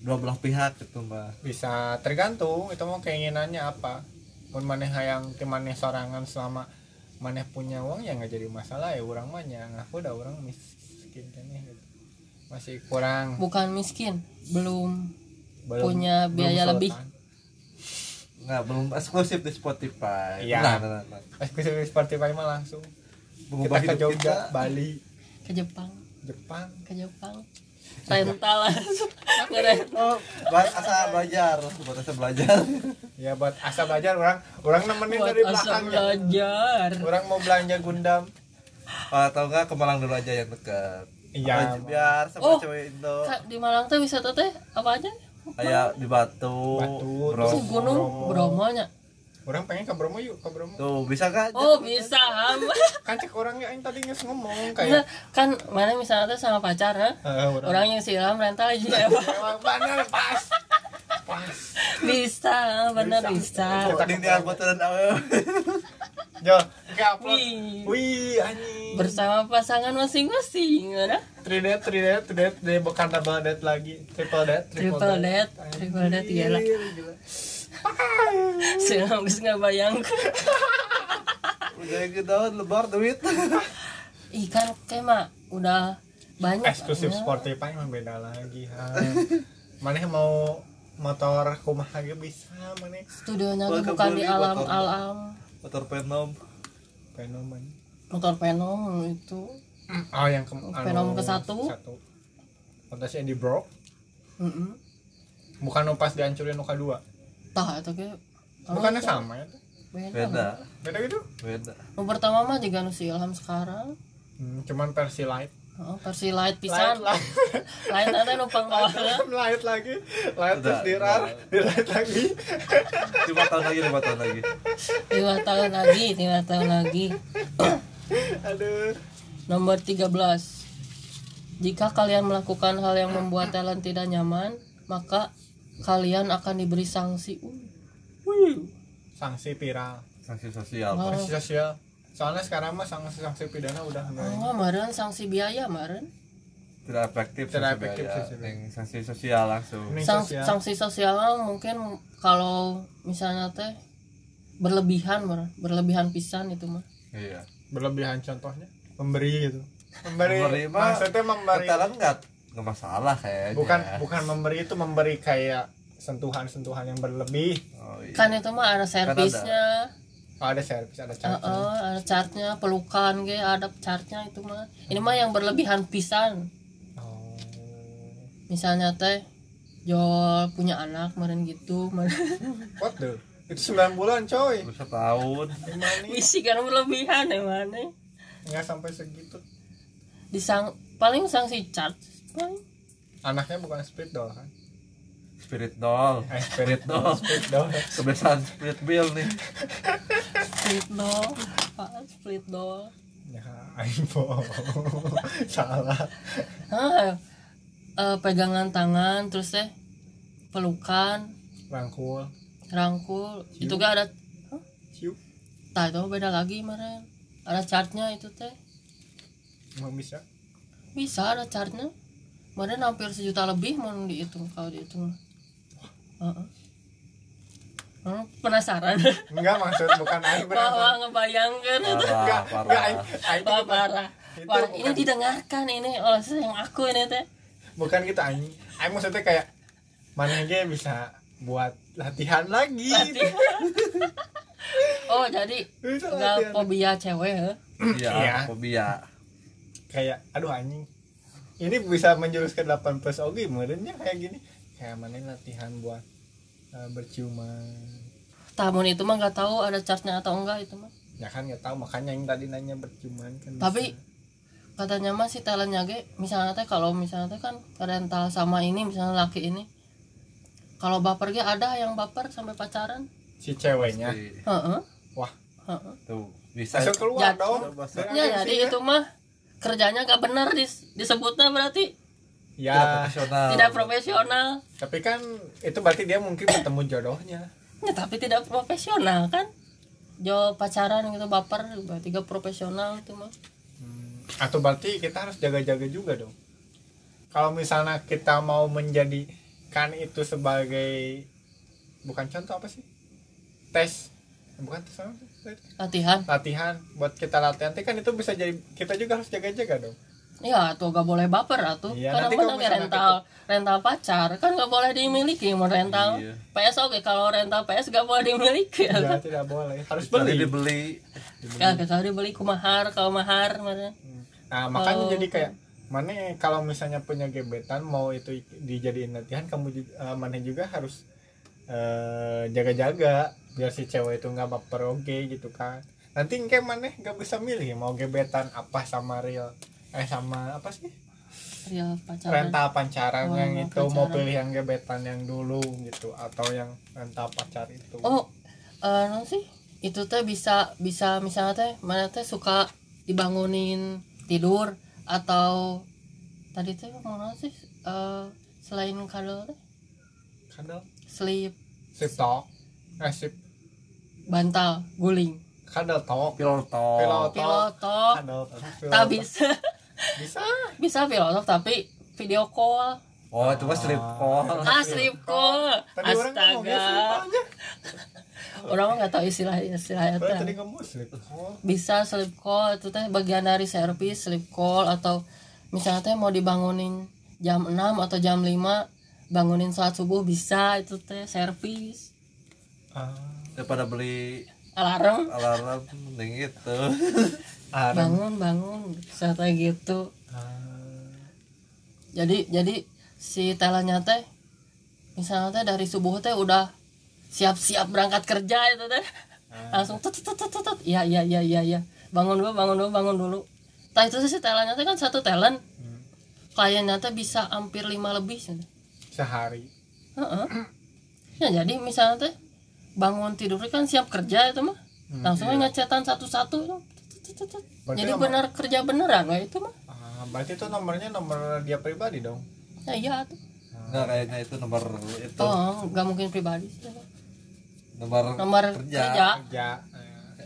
dua belah pihak gitu mbak bisa tergantung itu mau keinginannya apa pun maneh hayang ke maneh sorangan selama maneh punya uang ya nggak jadi masalah ya orang mah nya aku udah orang miskin kan ya gitu. masih kurang Bukan miskin, belum belum- punya belum biaya sultan. lebih. Nggak belum eksklusif di Spotify. Iya. nah, nah, nah, eksklusif di Spotify mah langsung. Mengubah kita ke Jogja kita. Bali. Ke Jepang, Jepang. Ke Jepang. Rental oh ba- asa belajar. Buat asa belajar. Ya buat asa belajar. Orang orang nemenin Buat dari asal belakang ya belajar. orang mau belanja Gundam. Atau enggak ke Malang dulu aja yang dekat Iya. Biar sama Oh. cewek Indo di Malang teh wisata teh apa aja? Kayak di Batu, Batu, Bromo. Si gunung Bromo nya. orang pengen ke Bromo yuk ke Bromo tuh bisa kan Oh bisa (laughs) kan cek orangnya yang tadi nges ngomong Nah, kayak kan mana misalnya teh sama pacar ha? Eh, orang Orang yang silam rental aja ya, bener pas pas Bisa, bener bisa. Mending dia baturan awe Jo, upload. Wih, Wih anjing. Bersama pasangan masing-masing, ya ada? Tridet, tridet, tridet, dia bukan double dead lagi, triple dead, triple, dead, triple dead, iya lah. Saya nggak nggak bayang. udah ketahuan lebar duit. Ikan kema udah banyak. Eksklusif ya. Spotify emang beda lagi. Mana mau motor kumaha ge bisa mana studionya bukan di alam alam motor penom fenomen. Motor Venom itu. Oh, yang ke Venom ke satu. Satu. Fantasy di Broke. Heeh. Bukan nu pas dihancurin nu kedua. Tah itu ge. Bukannya sama ya? tuh? Beda. beda Beda gitu? beda Nu pertama mah juga nu si Ilham sekarang. Hmm, cuman versi light. Oh, versi light pisan. Light, Light ada numpang bawah. light lagi light terus Udah, di light lagi (laughs) lima tahun lagi lima tahun lagi Lima tahun lagi, lima tahun lagi. (coughs) aduh Nomor 13. Jika kalian melakukan hal yang membuat talent tidak nyaman, maka kalian akan diberi sanksi. Wih. sanksi viral sanksi sosial Oh. sanksi sosial soalnya sekarang mah sanksi sanksi pidana udah mulai Oh, meren sanksi biaya, meren. tidak efektif Tidak sanksi efektif sanksi sosial langsung. Sang- sosial. sanksi sosial mungkin kalau misalnya teh berlebihan, meren. berlebihan pisan itu mah. iya. Berlebihan contohnya? Memberi gitu. Memberi, Memberi maksudnya memberi. Talent nggak nggak masalah kayaknya. Bukan bukan memberi itu memberi kayak sentuhan-sentuhan yang berlebih. Oh, iya. kan itu mah ada. servisnya oh, ada servis ada Uh, charge uh, ada chartnya pelukan ge ada chartnya itu mah. Ini mah yang berlebihan pisan. Oh. misalnya teh Jol punya anak kemarin gitu what the? Itu 9 bulan coy. Gimana nih. Misi kan berlebihan ya mana nggak sampai segitu. Disang paling sanksi chart paling. Anaknya bukan split doll kan spirit doll. Eh spirit doll. Split doll. Kebiasaan spirit bill nih. Split doll. Split doll? Ya bohong salah. Ah eh, pegangan tangan terus teh pelukan rangkul. rangkul. Cium. itu gak ada cium. Tak itu beda lagi kemarin. Ada chartnya itu teh. Emang bisa? Bisa ada chartnya. Kemarin hampir sejuta lebih mau dihitung kalau dihitung Hmm, penasaran? Enggak maksud bukan aing wah, wah ngebayangkan itu. Enggak enggak aing parah. aing parah. parah ini bukan- didengarkan ini oleh yang aku ini teh. Bukan gitu aing. Aing maksudnya kayak mana ge bisa buat latihan lagi? Latihan. oh jadi Bisa nggak latihan. fobia cewek ya iya fobia. Kayak aduh anjing. Ini bisa menjurus ke 8 plus oke modelnya kayak gini. Kayak mana latihan buat uh, berciuman tamun itu mah nggak tahu ada chartnya atau enggak itu mah ya kan nggak tahu makanya yang tadi nanya berciuman kan Tapi- bisa. katanya mah si talentnya ge misalnya teh kalau misalnya teh kan rental sama ini misalnya laki ini kalau baper ge ada yang baper sampai pacaran si ceweknya Pasti. Heeh. wah Heeh. tuh bisa langsung keluar Jatuh. dong Coba, Dengan Ya jadi itu mah kerjanya gak bener dis disebutnya berarti tidak ya profesional tidak profesional. tapi kan itu berarti dia mungkin bertemu jodohnya Ya tapi tidak profesional kan. Jo pacaran gitu baper berarti gak profesional itu mah. Hmm, atau berarti kita harus jaga-jaga juga dong kalau misalnya kita mau menjadikan itu sebagai bukan contoh apa sih tes bukan tes apa sih? Latihan. latihan buat kita latihan Tapi kan itu bisa jadi kita juga harus jaga-jaga dong Ya tuh gak boleh baper atuh. Iya, Karena nanti kalau menang misalnya rental rental pacar kan gak boleh dimiliki mau rental. Iya. PS oke kalau rental PS gak boleh dimiliki. ya tidak boleh harus beli dibeli Ya kecuali beli ku mahar kalau mahar mana. nah makanya Oh, jadi kayak mana kalau misalnya punya gebetan mau itu dijadiin latihan kamu eh, mana juga harus eh, jaga-jaga biar si cewek itu nggak baper oke gitu kan nanti kayak mana nggak bisa milih mau gebetan apa sama real eh sama apa sih? Real pacaran. rental pacaran Oh, yang itu mau pacaran. pilih yang gebetan yang dulu gitu atau yang rental pacar itu. Oh, eh non sih itu teh bisa bisa misalnya teh mana teh suka dibangunin tidur atau tadi teh mau non sih eh selain kadal teh? Kadal sleep. Sip talk. Eh sip bantal guling. Kadal talk. Pilot Pilot. pilotok kadal talk. Tak bisa (laughs) bisa. Bisa pilotok tapi video call. Oh itu mah sleep call. Ah sleep call. tadi ngomong ya sleep astaga. (laughs) orang mah nggak tahu istilah istilahnya tadi kamu sleep call. Bisa sleep call itu teh bagian dari servis sleep call atau misalnya teh mau dibangunin jam 6 atau jam 5 bangunin saat subuh bisa itu teh servis. Ah. Daripada beli alarm. alarm mending gitu (laughs) alarm bangun bangun teh gitu. Ah. jadi jadi si telanya teh misalnya teh dari subuh teh udah siap-siap berangkat kerja itu teh. Langsung tut tut tut tut iya iya iya iya iya. Bangun dulu bangun dulu bangun dulu. Nah itu sih telanya teh kan satu talent. Hmm. kliennya teh bisa hampir lima lebih sih. Sehari. Heeh. Ya jadi misalnya teh bangun tidur kan siap kerja itu mah. Hmm, Langsung aja ngecetan satu-satu Jadi nomor- benar kerja beneran nggak itu mah? ah, berarti itu nomornya nomor dia pribadi dong Ya iya tuh. nggak kayaknya itu nomor itu Oh, nggak mungkin pribadi sih. nomor, Nomor kerja, kerja, kerja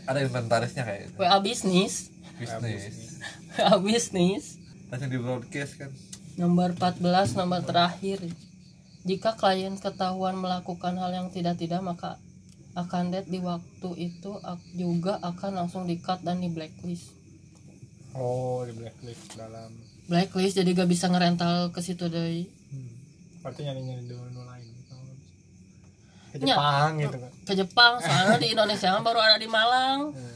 ada inventarisnya kayak itu WA bisnis, bisnis WA bisnis. langsung di broadcast kan Nomor 14 nomor terakhir. Jika klien ketahuan melakukan hal yang tidak-tidak maka akan dead di waktu itu juga akan langsung di cut dan di blacklist. oh di blacklist dalam blacklist jadi gak bisa ngerental ke situ deh hmm. berarti nyari nyari dulu lain ke Nya. Jepang gitu kan ke Jepang soalnya di Indonesia mah baru ada di Malang (laughs)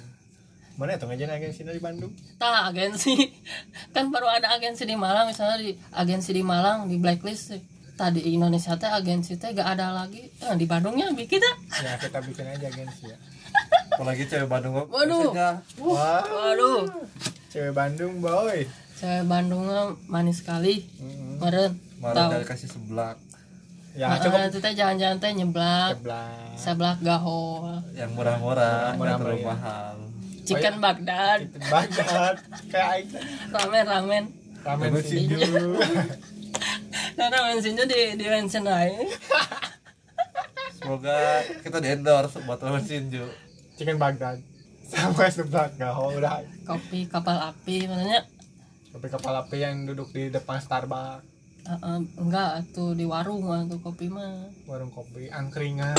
Hmm. mana itu ngajarin agensi dari Bandung tah agensi (laughs) kan baru ada agensi di Malang misalnya di agensi di Malang di blacklist tadi di Indonesia teh agensi teh gak ada lagi. Nah, di Bandungnya bikin dah ya kita bikin aja agensi ya. (laughs) Apalagi cewek Bandung Waduh. wah waduh. cewek Bandung boy. Saya Bandung manis sekali. Meren dari kasih seblak. Ya Nah, cukup. itu teh jalan-jalan teh nyeblak. Seblak gaho yang murah-murah Murah-murah, nggak terlalu ya. mahal. Chicken Baghdad. Itu banget (laughs) kayak aing tadi. ramen ramen. Ramen Ramen (laughs) nah ramen sinju di di mention aja. Semoga kita di endorse buat ramen sinju chicken Baghdad. Sama seblak gaho udah. Kopi kapal api maksudnya? Kopi kapal api yang duduk di depan Starbucks. Uh, uh, enggak tuh di warung mah tuh kopi mah. Warung kopi angkringan.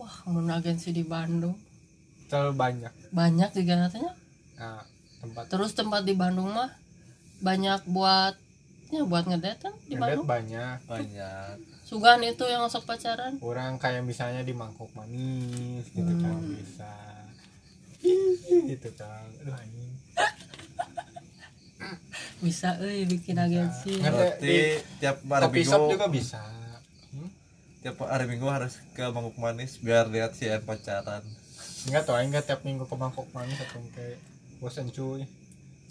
Wah mun agensi di Bandung. Terlalu banyak. Banyak juga katanya. Nah tempat terus tempat di Bandung mah banyak buat ya buat ngedet kan di ngeliat Bandung? banyak banyak. Sugan itu yang sok pacaran? Orang kayak misalnya di mangkok manis gitu kan Hmm. bisa. Ih, gitu kan aduh anjing. Bisa eh bikin agensi. Nggak. berarti tiap hari kopi shop minggu juga bisa. Hmm? tiap hari minggu harus ke mangkuk manis biar lihat si pacaran. Enggak tuh enggak tiap minggu ke mangkok manis atau kayak bosan cuy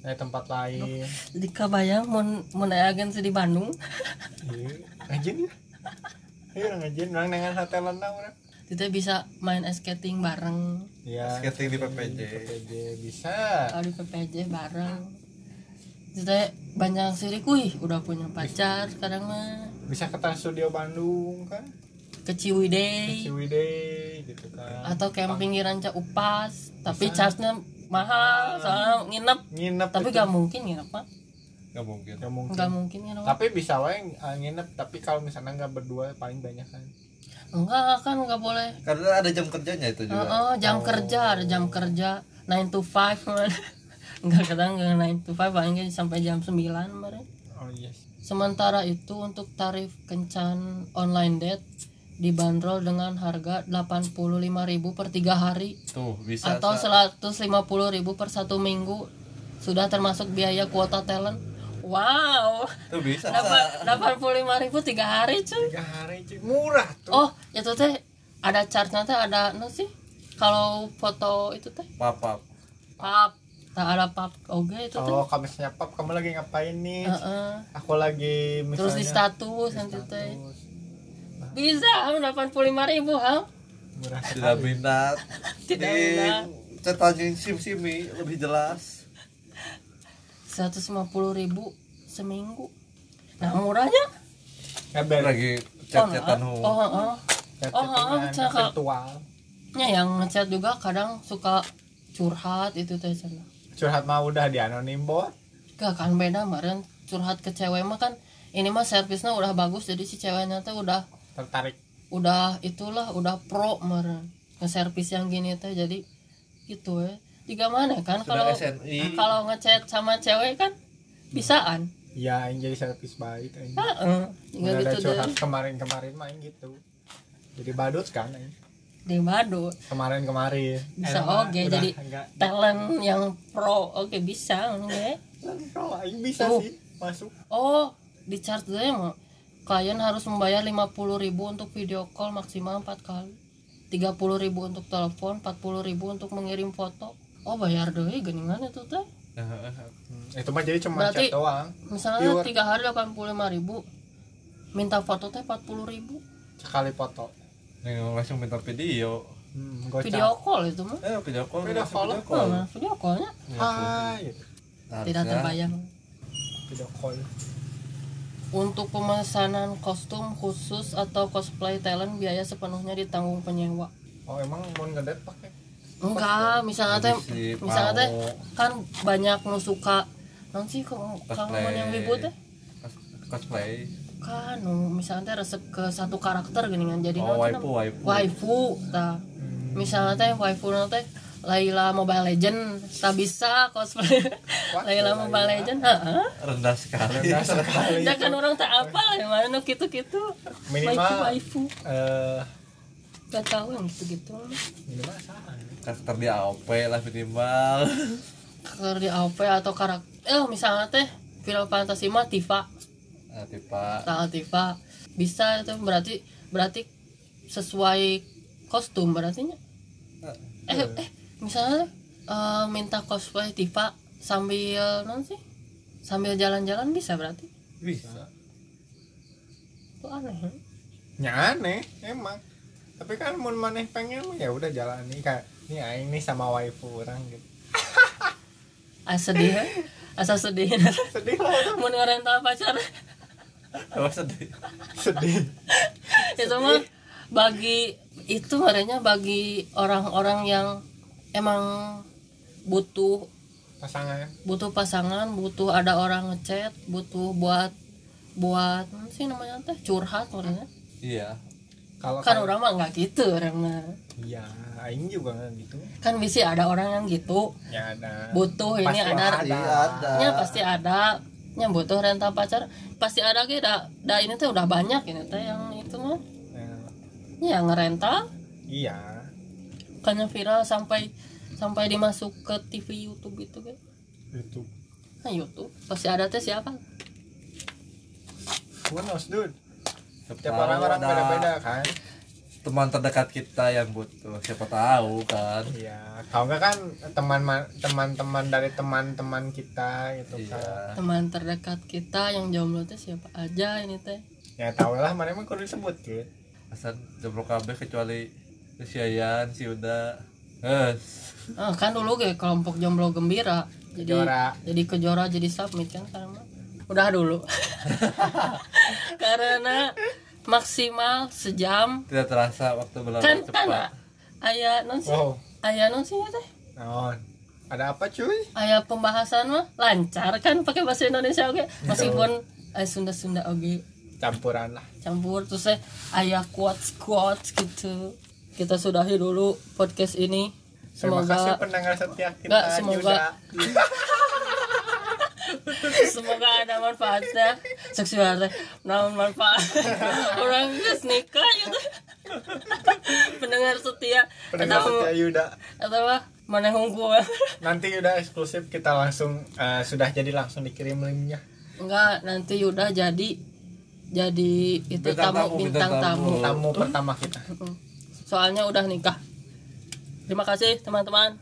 kayak tempat lain. Di kabayang mun mun aya agensi di Bandung. Iya ngajin ya? Iya orang ngajin orang dengan hotel lenang orang. Kita bisa main ice skating bareng. Iya. Skating di PPJ. PPJ bisa. Kalau di PPJ bareng. Kita banyak sih kuy udah punya pacar sekarang mah. Bisa ke Trans Studio Bandung kan? Ke Ciwidey. Ciwidey gitu kan. Atau camping di Ranca Upas. Tapi charge-nya mahal soalnya nginep. Nginep tapi itu. gak mungkin nginep mah nggak mungkin. Nggak mungkin. Nggak mungkin nginep tapi bisa wae uh, nginep tapi kalau misalnya nggak berdua paling banyak kan. Enggak kan nggak boleh. Karena ada jam kerjanya itu juga. Heeh, jam Oh. kerja ada jam kerja. 9 to 5 man. (laughs) enggak kadang enggak 9 to 5 paling sampai jam 9 kemarin. Oh yes sementara itu untuk tarif kencan online date dibanderol dengan harga 85.000 per tiga hari. Tuh bisa atau sa- 150.000 per satu minggu. Sudah termasuk biaya kuota talent. Wow. Tuh bisa dapat sa- 85.000 tiga hari cuy. Tiga hari cuy. Murah tuh. Oh itu teh ada charge teh ada no sih? Kalau foto itu teh? Pap pap pap tak ada pap oke itu teh. Oh kamu misalnya pap kamu lagi ngapain nih? Heeh. aku lagi misalnya terus di status di nanti teh bisa 85.000 ha murah tidak sekali. minat. Tidak minat. cetakin sim simi lebih jelas. 150.000 seminggu. Nah murahnya. Ngeber. lagi oh chat-chatan oh hu oh, oh. Chat-chattingan, oh, cakep. virtual. Ya, yang ngechat juga kadang suka curhat itu teh sana. Curhat mah udah di anonim bot Gak kan beda kemarin curhat ke cewek mah kan ini mah servisnya udah bagus jadi si ceweknya tuh udah tertarik. Udah itulah udah pro kemarin nge-servis yang gini teh jadi gitu ya. Tiga mana kan kalau kalau ngechat sama cewek kan bisaan. Ya yang jadi servis baik aja tinggal ada gitu curhat kemarin-kemarin main gitu. Jadi badut kan eh. di Badu kemarin-kemarin. Bisa oge, udah jadi enggak talent yang pro oke bisa oke. Kalau aing bisa Tuh. sih masuk. Oh di chart saya mah klien harus membayar 50.000 untuk video call maksimal 4 kali. 30.000 untuk telepon 40.000 untuk mengirim foto. Oh bayar deh geningan itu teh. (laughs) Itu mah jadi cuma Berarti- chat doang. misalnya Viewer. tiga hari 85.000 minta foto teh 40.000 sekali foto. Nih, langsung minta video. Hmm, gocap. video call itu mah. Eh video call Video call. video call. Nah, video callnya. Hai. Gitu. tidak terbayang. Video call untuk pemesanan kostum khusus atau cosplay talent biaya sepenuhnya ditanggung penyewa. Oh emang mau ngedet pakai? Enggak misalnya teh Si misalnya teh kan banyak nu suka non sih kalau kalau Cosplay. yang ribut teh? Cos- cosplay. Kan nu misalnya teh resep ke satu karakter gini kan jadi oh waifu waifu. waifu tah Hmm. misalnya teh waifu teh Laila Mobile Legend tak bisa cosplay. What? Laila Mobile Legend heeh. Rendah sekali. Rendah sekali. jangan orang tak apa yang mana gitu gitu Minimal- waifu waifu. eh gak tahu yang gitu gitu minimal salah karakter di AOP lah minimal. Karakter di AOP atau karakter eh misalnya teh Final Fantasy mah Tifa. Nah, tipe Tanggal Tifa. Bisa itu berarti berarti sesuai kostum berarti nya. eh eh misalnya eh, minta cosplay Tifa sambil non sih? Sambil jalan-jalan bisa berarti? Bisa. Itu aneh ya. ya aneh emang. Tapi kan mun maneh pengen ya udah jalani kayak ini aing nih sama waifu orang gitu. Asa (laughs) sedih ya. asa (laughs) sedih. Sedih (laughs) lah mau ngerental pacar. Apa sedih. Sedih. Itu mah bagi itu merenya bagi orang-orang yang emang butuh pasangan butuh pasangan butuh ada orang ngechat butuh buat buat sih namanya teh? Curhat orangnya iya. Kalau kan orang mah nggak gitu orang mah. Iya aing juga nggak gitu. Kan bisa ada orang yang gitu. Ya ada. Butuh ini Pasti ada. Iya, ada. nya pasti ada. Nya butuh rental pacar. Pasti ada gitu dah dah ini tuh udah banyak ini teh yang itu mah. Ya, ya ngerental. Iya kan yang viral sampai sampai dimasuk ke TV YouTube itu kan YouTube. Nah YouTube? Pasti ada teh siapa? Who knows dude. Siapa tiap tahu orang orang ada beda beda kan? Teman terdekat kita yang butuh siapa tahu kan? Iya. Kalau nggak kan teman teman teman dari teman-teman kita gitu kan. Iya teman terdekat kita yang jomblo teh siapa aja ini teh? Ya tau lah mana emang kudu disebut gitu asal jomblo kabeh kecuali si Yayan si Uda eh ah, kan dulu kayak kelompok jomblo gembira. Jadi Kejora. jadi kejora jadi submit kan sekarang mah udah dulu. (laughs) Karena maksimal sejam. Tidak terasa waktu berlalu kan cepat. kan ayah non sih? Wow. Ayah non sih ya teh naon? Ada apa cuy? Ayah pembahasan mah lancar kan pakai bahasa Indonesia oke? Meskipun ayah Sunda Sunda oke. Campuran lah. Campur terus saya ayah quotes quotes gitu kita sudahi dulu podcast ini. Terima kasih semoga pendengar setia kita Nggak, semoga- Yuda. (laughs) semoga ada manfaatnya. Seksual teh namun manfaat. (laughs) Orang geus nikah gitu. (laughs) Pendengar setia. Pendengar atau setia Yuda. atau apa? Mana hungku nanti Yuda eksklusif kita langsung eh, sudah jadi langsung dikirim linknya. Enggak nanti udah jadi jadi itu Bintang tamu tamu, bintang bintang tamu. tamu. tamu pertama kita. Soalnya udah nikah. Terima kasih teman-teman.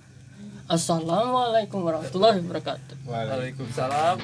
Assalamualaikum warahmatullahi wabarakatuh. Waalaikumsalam